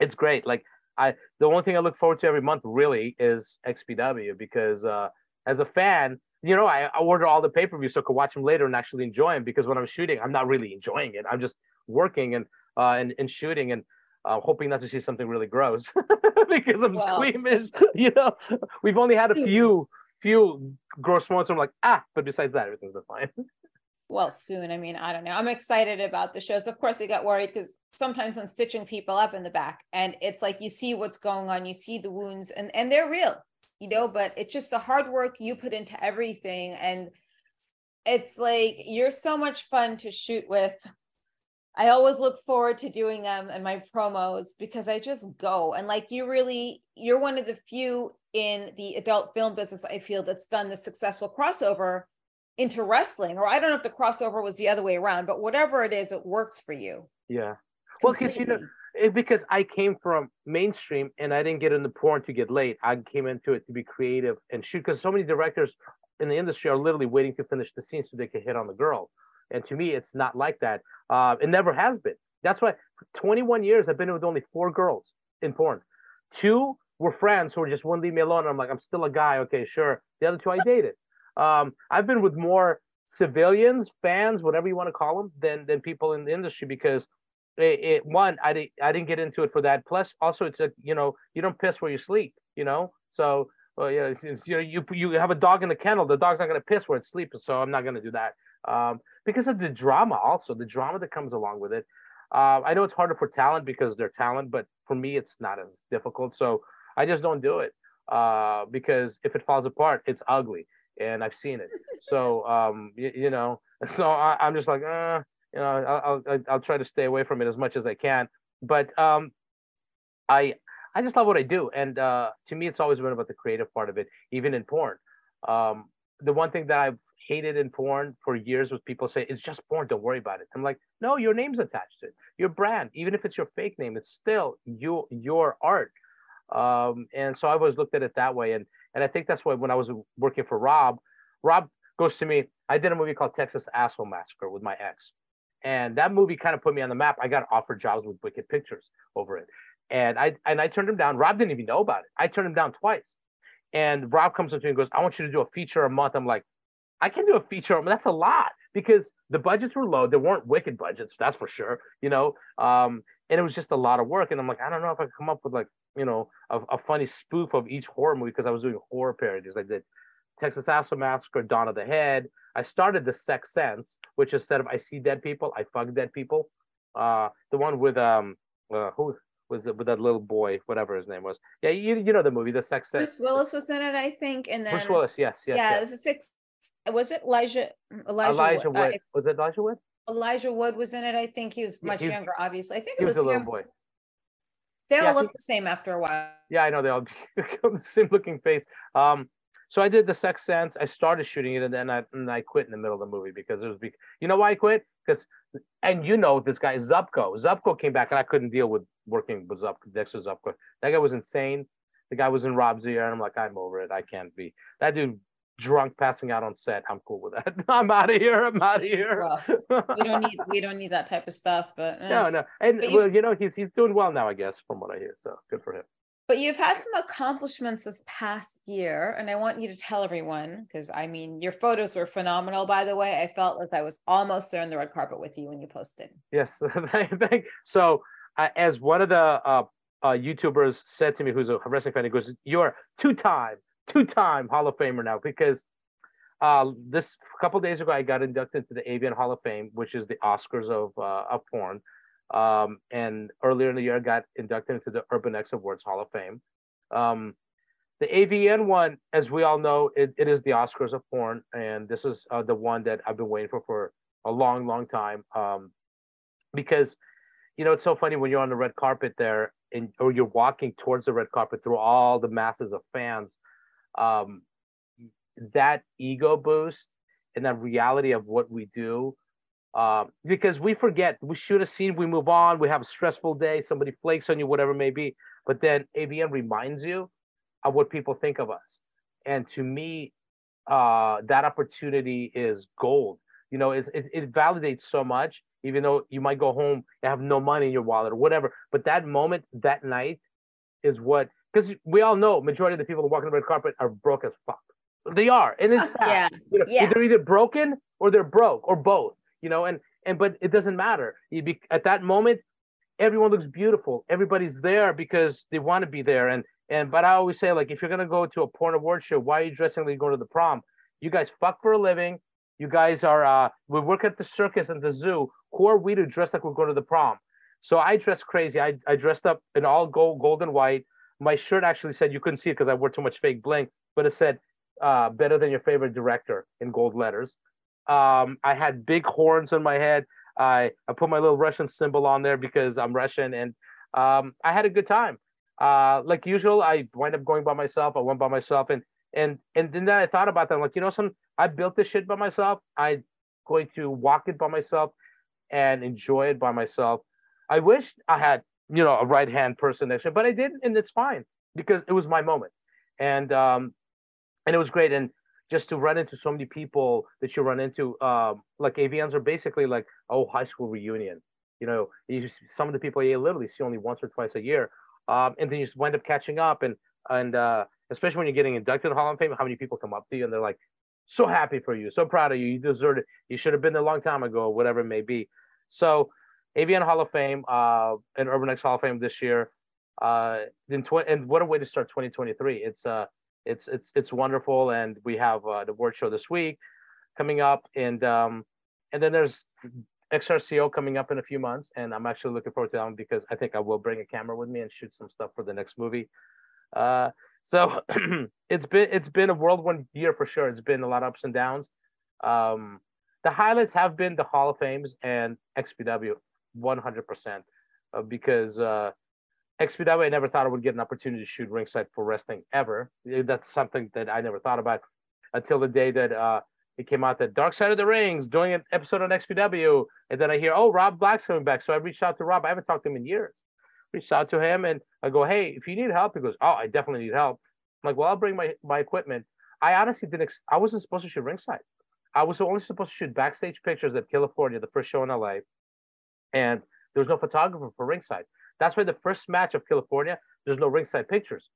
it's great. Like I, the only thing I look forward to every month really is XPW because uh, as a fan, you know, I, I order all the pay per views so I could watch them later and actually enjoy them because when I'm shooting, I'm not really enjoying it. I'm just working and uh, and, and shooting and uh, hoping not to see something really gross [LAUGHS] because I'm well, squeamish. [LAUGHS] You know, we've only had a few few gross moments. I'm like, ah, but besides that, everything's been fine. [LAUGHS] well, soon. I mean, I don't know. I'm excited about the shows. Of course, I got worried because sometimes I'm stitching people up in the back, and it's like you see what's going on, you see the wounds, and and they're real you know, but it's just the hard work you put into everything. And it's like you're so much fun to shoot with. I always look forward to doing them and my promos because I just go and like you really, you're one of the few in the adult film business I feel that's done the successful crossover into wrestling. Or I don't know if the crossover was the other way around, but whatever it is, it works for you. Yeah. Well, because you know, it, because I came from mainstream and I didn't get into porn to get laid. I came into it to be creative and shoot because so many directors in the industry are literally waiting to finish the scene so they can hit on the girl. And to me, it's not like that. Uh, it never has been. That's why 21 years I've been with only four girls in porn. Two were friends who were just wouldn't leave me alone. I'm like, I'm still a guy. Okay, sure. The other two I dated. Um, I've been with more civilians, fans, whatever you want to call them, than than people in the industry because it, it, one I didn't I didn't get into it for that. Plus, also it's a you know you don't piss where you sleep. You know, so well, yeah, you know you you have a dog in the kennel. The dog's not gonna piss where it sleeps, so I'm not gonna do that. Um, because of the drama, also the drama that comes along with it. Uh, I know it's harder for talent because they're talent, but for me, it's not as difficult. So I just don't do it uh, because if it falls apart, it's ugly, and I've seen it. So um, you, you know, [LAUGHS] so I, am just like, uh, you know, I'll, I'll, I'll try to stay away from it as much as I can. But um, I I just love what I do, and uh, to me, it's always been about the creative part of it, even in porn. Um, the one thing that I've hated in porn for years was people say it's just porn, don't worry about it. I'm like, no, your name's attached to it, your brand, even if it's your fake name, it's still your your art. Um, and so I always looked at it that way, and and I think that's why when I was working for Rob, Rob goes to me. I did a movie called Texas Asshole Massacre with my ex, and that movie kind of put me on the map. I got offered jobs with Wicked Pictures over it, and I and I turned him down. Rob didn't even know about it. I turned him down twice, and Rob comes up to me and goes, "I want you to do a feature a month." I'm like, I can do a feature, that's a lot because the budgets were low. There weren't wicked budgets, that's for sure. You know, um, and it was just a lot of work. And I'm like, I don't know if I can come up with like, you know, a, a funny spoof of each horror movie because I was doing horror parodies. I did Texas Asshole Massacre, Dawn of the Head. I started the Sex Sense, which instead of I see dead people, I fuck dead people. Uh, the one with um, uh, who was it with that little boy, whatever his name was. Yeah, you you know the movie, the Sex Sense. Bruce Willis was in it, I think, and then Bruce Willis, yes, yes. Yeah, yes. it was a six. Was it Elijah? Elijah, Elijah Wood. Wood. was it Elijah Wood? Elijah Wood was in it. I think he was Yeah, much he younger. Obviously, I think He it was was a little boy. They all Yeah, look think- the same after a while. Yeah, I know they all [LAUGHS] become the same looking face. Um, so I did the Sex Sense. I started shooting it, and then I and I quit in the middle of the movie because it was. Be- you know why I quit? Because, and you know this guy Zupko. Zupko came back, and I couldn't deal with working with Zupko, Dexter Zupko. That guy was insane. The guy was in Rob's ear, and I'm like, I'm over it. I can't be that dude drunk passing out on set. I'm cool with that. [LAUGHS] I'm out of here. I'm out of here. Well, we don't need we don't need that type of stuff. But eh. no, no, and you- well, you know, he's he's doing well now, I guess, from what I hear. So good for him. But you've had some accomplishments this past year, and I want you to tell everyone because I mean, your photos were phenomenal. By the way, I felt like I was almost there on the red carpet with you when you posted. Yes, [LAUGHS] so uh, as one of the uh, uh, YouTubers said to me, who's a wrestling fan, he goes, "You're two-time, two-time Hall of Famer now." Because uh, this couple days ago, I got inducted to the AVN Hall of Fame, which is the Oscars of uh, of porn. Um, and earlier in the year, got inducted into the Urban X Awards Hall of Fame. Um, the AVN one, as we all know, it, it is the Oscars of porn, and this is uh, the one that I've been waiting for for a long, long time. Um, because you know it's so funny when you're on the red carpet there and or you're walking towards the red carpet through all the masses of fans um that ego boost and that reality of what we do um because we forget we shoot a scene we move on we have a stressful day somebody flakes on you whatever it may be but then avn reminds you of what people think of us. And to me uh that opportunity is gold. You know it's, it, it validates so much even though you might go home and have no money in your wallet or whatever but that moment that night is what because we all know majority of the people who walk on the red carpet are broke as fuck. They are and it's [LAUGHS] sad. Yeah, you know, yeah. they're either broken or they're broke or both you know and and but it doesn't matter. You be, at that moment everyone looks beautiful. Everybody's there because they want to be there. And and but i always say like if you're to go to a porn award show why are you dressing like going to the prom? You guys fuck for a living. You guys are uh we work at the circus and the zoo. Who are we to dress like we're going to the prom? So i dressed crazy. I, I dressed up in all gold gold and white. My shirt actually said you couldn't see it because i wore too much fake bling but it said uh, better than your favorite director in gold letters. Um, I had big horns on my head. I, I put my little Russian symbol on there because I'm Russian, and um, I had a good time. Uh, like usual, I wind up going by myself. I went by myself, and and and then I thought about that. I'm like, you know, some I built this shit by myself. I'm going to walk it by myself and enjoy it by myself. I wish I had, you know, a right hand person next to me, but I didn't, and it's fine because it was my moment. And um, and it was great. And just to run into so many people that you run into, um, like AVNs are basically like oh high school reunion. You know, you some of the people you literally see only once or twice a year, um, and then you wind up catching up. And and uh, especially when you're getting inducted to Hall of Fame, how many people come up to you and they're like, so happy for you, so proud of you, you deserved it, you should have been there a long time ago, whatever it may be. So AVN Hall of Fame uh, and Urban X Hall of Fame this year. Uh, tw- and what a way to start 2023. It's uh, it's it's it's wonderful, and we have uh, the award show this week coming up, and um, and then there's XRCO coming up in a few months, and I'm actually looking forward to that because I think I will bring a camera with me and shoot some stuff for the next movie. Uh, so [CLEARS THROAT] it's been it's been a whirlwind year for sure. It's been a lot of ups and downs. Um, the highlights have been the Hall of Fames and XPW, 100%, uh, because uh, XPW I never thought I would get an opportunity to shoot ringside for wrestling ever. That's something that I never thought about until the day that uh, it came out that Dark Side of the Rings doing an episode on XPW, and then I hear, oh, Rob Black's coming back. So I reached out to Rob. I haven't talked to him in years. Reached out to him and I go, hey, if you need help, he goes, oh, I definitely need help. I'm like, well, I'll bring my my equipment. I honestly didn't. Ex- I wasn't supposed to shoot ringside. I was only supposed to shoot backstage pictures at California, the first show in LA, and there was no photographer for ringside. That's why the first match of California, there's no ringside pictures,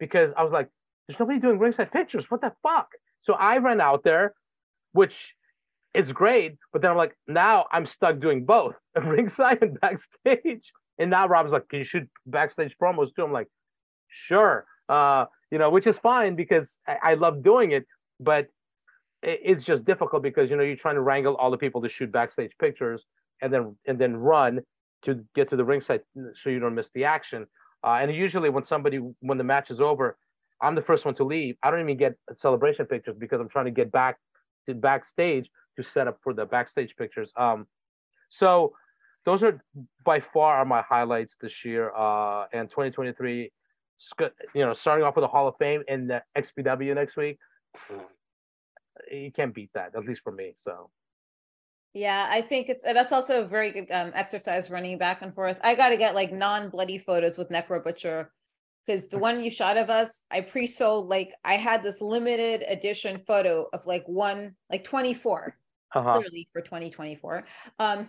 because I was like, there's nobody doing ringside pictures. What the fuck? So I ran out there, which is great, but then I'm like, now I'm stuck doing both [LAUGHS] ringside and backstage. And now Rob's like, can you shoot backstage promos too? I'm like, sure. Uh, you know, which is fine because I, I love doing it, but it's just difficult because you know you're trying to wrangle all the people to shoot backstage pictures and then and then run to get to the ringside so you don't miss the action. Uh, and usually when somebody when the match is over, I'm the first one to leave. I don't even get celebration pictures because I'm trying to get back to backstage to set up for the backstage pictures. Um, so those are by far are my highlights this year. Uh, and 2023, you know, starting off with the Hall of Fame and the XPW next week you can't beat that, at least for me. So yeah, I think it's that's also a very good um, exercise running back and forth. I got to get like non-bloody photos with Necro Butcher because the one you shot of us, I pre-sold like I had this limited edition photo of like one like 24 uh-huh. clearly for 2024. Um,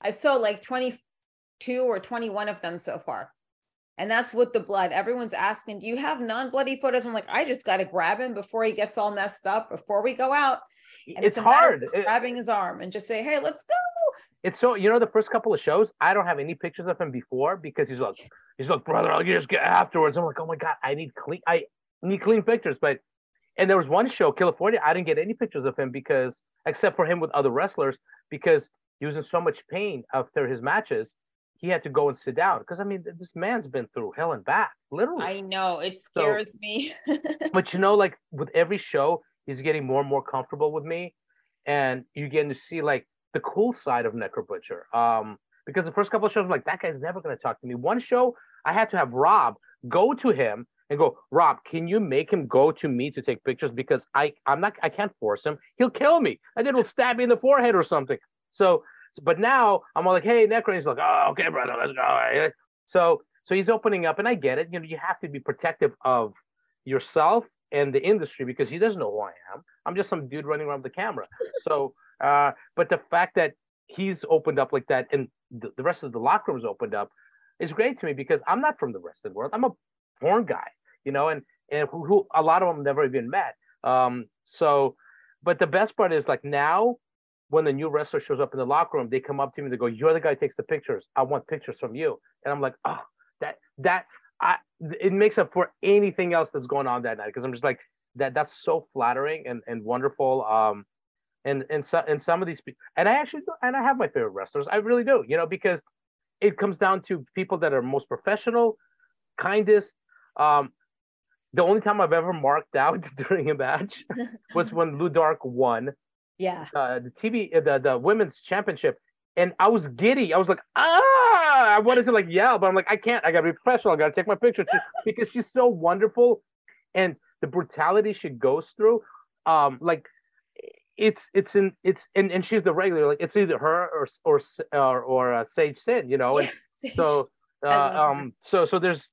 I've sold like 22 or 21 of them so far. And that's with the blood. Everyone's asking, do you have non-bloody photos? I'm like, I just got to grab him before he gets all messed up before we go out. It's, it's hard. It, grabbing his arm and just say, hey, let's go. It's so you know the first couple of shows, I don't have any pictures of him before because he's like, he's like, brother, I'll just get afterwards. I'm like, oh my god, I need clean, I need clean pictures. But and there was one show, California, I didn't get any pictures of him because except for him with other wrestlers because he was in so much pain after his matches he had to go and sit down because I mean this man's been through hell and back, literally. I know it scares so, me. [LAUGHS] but you know, like with every show, he's getting more and more comfortable with me, and you're getting to see like the cool side of Necro Butcher. Um, because the first couple of shows, I'm like that guy's never gonna talk to me. One show, I had to have Rob go to him and go, Rob, can you make him go to me to take pictures? Because I I'm not I can't force him. He'll kill me, and then he'll stab me in the forehead or something. So but now I'm all like, hey, Necro. He's like, oh, okay, brother, let's go. So so he's opening up, and I get it. You know, you have to be protective of yourself and the industry because he doesn't know who I am. I'm just some dude running around the camera. So, uh, but the fact that he's opened up like that and the, the rest of the locker room is opened up is great to me because I'm not from the rest of the world. I'm a porn guy, you know, and and who, who a lot of them never even met. Um, so, but the best part is like now when the new wrestler shows up in the locker room, they come up to me and they go, "You're the guy who takes the pictures. I want pictures from you." And I'm like, "Oh, that that I it makes up for anything else that's going on that night because I'm just like that. That's so flattering and and wonderful. Um, and and so and some of these and I actually and I have my favorite wrestlers. I really do. You know because it comes down to people that are most professional, kindest. Um, the only time I've ever marked out [LAUGHS] during a match [LAUGHS] was when Lou Dark won yeah. Uh, the TV, uh, the the women's championship, and I was giddy. I was like, ah! I wanted to like yell, but I'm like, I can't. I gotta be professional. I gotta take my picture [LAUGHS] because she's so wonderful, and the brutality she goes through, um, like it's it's in it's and, and she's the regular. Like it's either her or or or, or uh, Sage Sin, you know. And yeah, [LAUGHS] so. Uh, um so so there's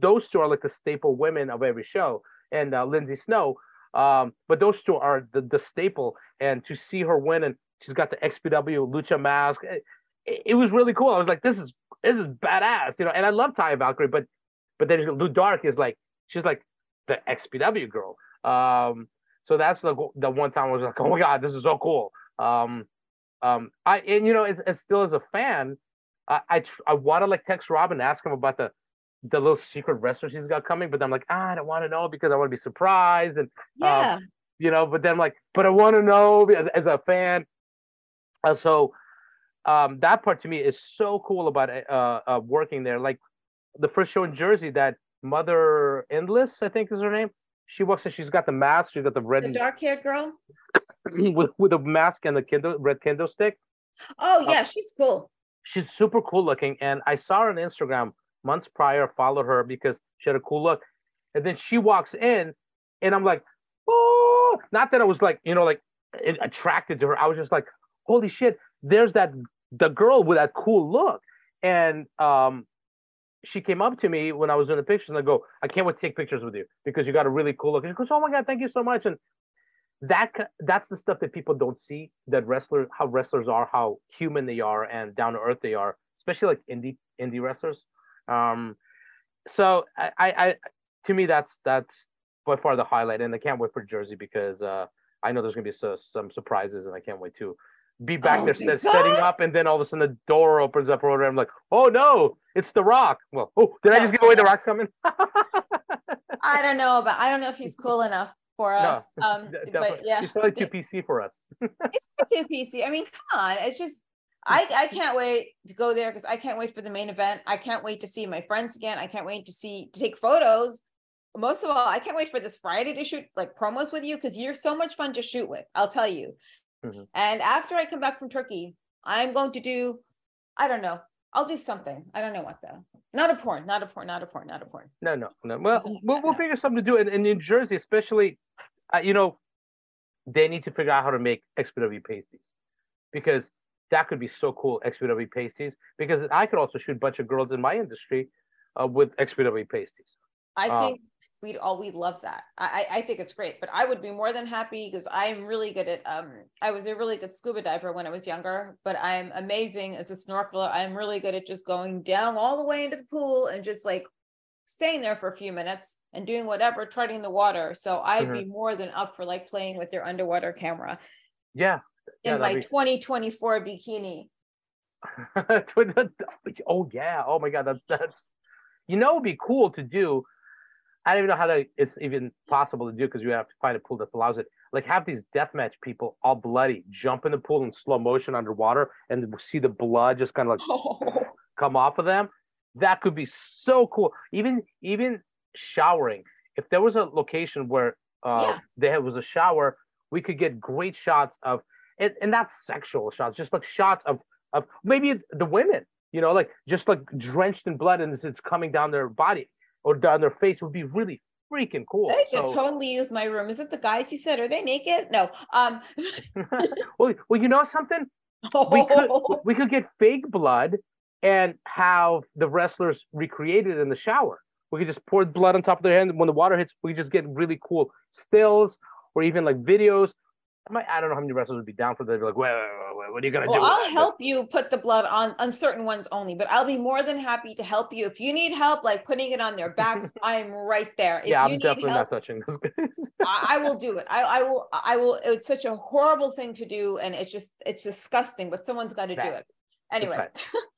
those two are like the staple women of every show and uh, Lindsay Snow um, but those two are the, the staple. And to see her win, and she's got the XPW Lucha mask, it, it, was really cool. I was like, this is this is badass, you know. And I love Taya Valkyrie, but but then Lou Dark is like she's like the XPW girl. Um, so that's the the one time I was like, oh my god, this is so cool. Um, um, I and you know, it's, it's still as a fan, I I, I want to like text Robin, ask him about the the little secret wrestlers he's got coming, but I'm like, ah, I don't want to know because I want to be surprised and yeah, um, you know. But then I'm like, but I want to know as, as a fan. Uh, so um, that part to me is so cool about uh, uh, working there. Like the first show in Jersey, that Mother Endless, I think is her name. She walks and she's got the mask. She's got the red, the dark-haired girl [CLEARS THROAT] with with a mask and the kendo red kendo stick. Oh yeah, uh, she's cool. She's super cool looking, and I saw her on Instagram months prior. Followed her because she had a cool look, and then she walks in, and I'm like, oh, not that I was like, you know, like attracted to her. I was just like, holy shit, there's that the girl with that cool look, and um, she came up to me when I was in the pictures and I go, I can't wait to take pictures with you because you got a really cool look. And she goes, Oh my God, thank you so much. And that that's the stuff that people don't see that wrestlers how wrestlers are, how human they are and down to earth they are, especially like indie indie wrestlers. Um so I, I to me that's that's by far the highlight and I can't wait for Jersey because uh I know there's gonna be so, some surprises and I can't wait to be back oh there set, setting up, and then all of a sudden the door opens up or whatever. I'm like, oh no, it's The Rock. Well, oh, did I just give away The Rock's coming? [LAUGHS] I don't know, but I don't know if he's cool enough for us. No, [LAUGHS] um, but yeah, he's probably too PC for us. [LAUGHS] it's too PC. I mean, come on, it's just. I, I can't wait to go there because I can't wait for the main event. I can't wait to see my friends again. I can't wait to see to take photos. Most of all, I can't wait for this Friday to shoot like promos with you because you're so much fun to shoot with. I'll tell you. Mm-hmm. And after I come back from Turkey, I'm going to do, I don't know, I'll do something. I don't know what though. Not a porn, not a porn, not a porn, not a porn. No, no, no. Well, we'll, we'll figure something to do. And in New Jersey, especially, uh, you know, they need to figure out how to make XPW pasties because that could be so cool, XPW pasties. Because I could also shoot a bunch of girls in my industry uh, with XPW pasties. I um, think we'd all we love that. I I think it's great, but I would be more than happy because I'm really good at um I was a really good scuba diver when I was younger, but I'm amazing as a snorkeler. I'm really good at just going down all the way into the pool and just like staying there for a few minutes and doing whatever, treading the water. So I'd mm-hmm. be more than up for like playing with your underwater camera. Yeah. yeah in my be... 2024 bikini. [LAUGHS] oh yeah. Oh my god, that's that's you know it'd be cool to do I don't even know how that it's even possible to do because you have to find a pool that allows it. Like have these deathmatch people all bloody jump in the pool in slow motion underwater and see the blood just kind of like oh. [LAUGHS] come off of them. That could be so cool. Even even showering. If there was a location where uh, yeah. there was a shower, we could get great shots of and, and not sexual shots, just like shots of of maybe the women, you know, like just like drenched in blood and it's coming down their body or down their face would be really freaking cool. They could so, totally use my room. Is it the guys you said? Are they naked? No. Um [LAUGHS] well, well, you know something? Oh. We could we [LAUGHS] could get fake blood and have the wrestlers recreated in the shower. We could just pour blood on top of their hand. When the water hits, we just get really cool stills or even like videos might, I don't know how many wrestlers would be down for that. Be like, wait, wait, wait, what are you gonna well, do? I'll help you put the blood on on certain ones only, but I'll be more than happy to help you if you need help, like putting it on their backs. [LAUGHS] I'm right there. If yeah, I'm definitely help, not touching those guys. [LAUGHS] I, I, will do it. I, I will. I will. It's such a horrible thing to do, and it's just it's disgusting. But someone's got to do it anyway.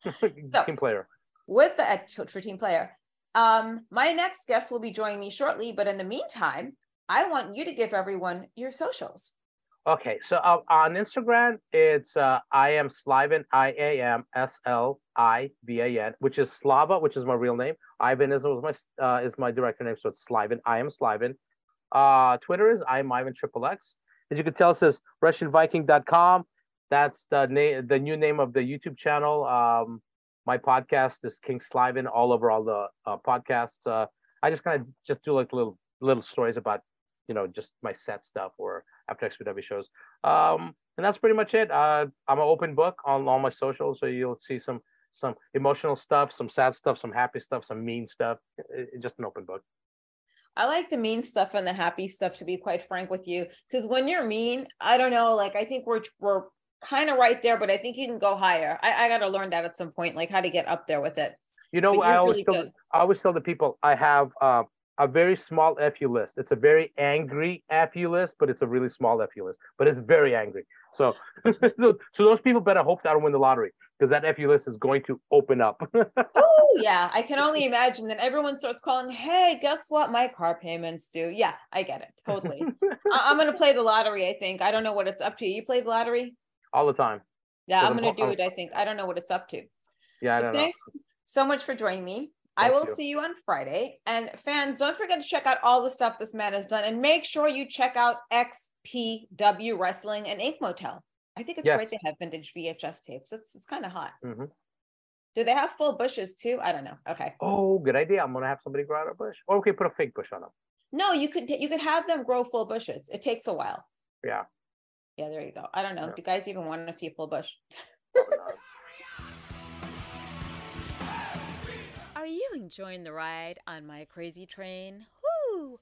[LAUGHS] so team player with the for team player. Um, my next guest will be joining me shortly, but in the meantime, I want you to give everyone your socials. Okay, so uh, on Instagram, it's uh, I am Slivan, I A M S L I V A N, which is Slava, which is my real name. Ivan is, my uh, is my director name, so it's Slivan. I am Slivan. Uh, Twitter is I am Ivan Triple X. As you can tell, it says RussianViking.com. That's the name, the new name of the YouTube channel. Um, my podcast is King Slivan, all over all the uh, podcasts. Uh, I just kind of just do like little little stories about you know just my set stuff or after XPW shows. Um, and that's pretty much it. Uh, I'm an open book on all my socials, so you'll see some some emotional stuff, some sad stuff, some happy stuff, some mean stuff. It, it, just an open book. I like the mean stuff and the happy stuff to be quite frank with you, because when you're mean, I don't know, like I think we're we're kind of right there, but I think you can go higher. I, I got to learn that at some point, like how to get up there with it. You know, I always really tell, I always tell the people I have uh, a very small FU list. It's a very angry FU list, but it's a really small FU list. But it's very angry. So, [LAUGHS] so, so those people better hope that I win the lottery because that FU list is going to open up. [LAUGHS] oh yeah, I can only imagine. Then everyone starts calling, "Hey, guess what? My car payments due." Yeah, I get it totally. I- am gonna play the lottery. I think I don't know what it's up to. You play the lottery all the time. Yeah, I'm gonna do it. I think I don't know what it's up to. Yeah, I don't thanks know. so much for joining me. Thank I will you. see you on Friday. And fans, don't forget to check out all the stuff this man has done and make sure you check out XPW Wrestling and Ink Motel. I think it's yes. great they have vintage VHS tapes. It's, it's kind of hot. Mm-hmm. Do they have full bushes too? I don't know. Okay. Oh, good idea. I'm gonna have somebody grow out a bush, or we could put a fake bush on them. No, you could you could have them grow full bushes. It takes a while. Yeah. Yeah, there you go. I don't know. Yeah. Do you guys even want to see a full bush? [LAUGHS] Are you enjoying the ride on my crazy train? Woo!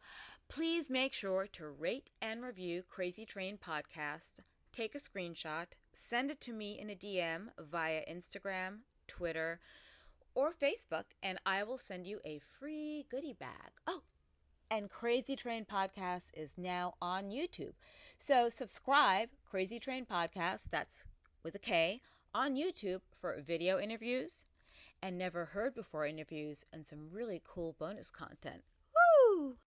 Please make sure to rate and review Krazy Train Podcast. Take a screenshot, send it to me in a DM via Instagram, Twitter, or Facebook, and I will send you a free goodie bag. Oh, and Krazy Train Podcast is now on YouTube. So subscribe, Krazy Train Podcast, that's with a K, on YouTube for video interviews and never heard before interviews and some really cool bonus content. Woo!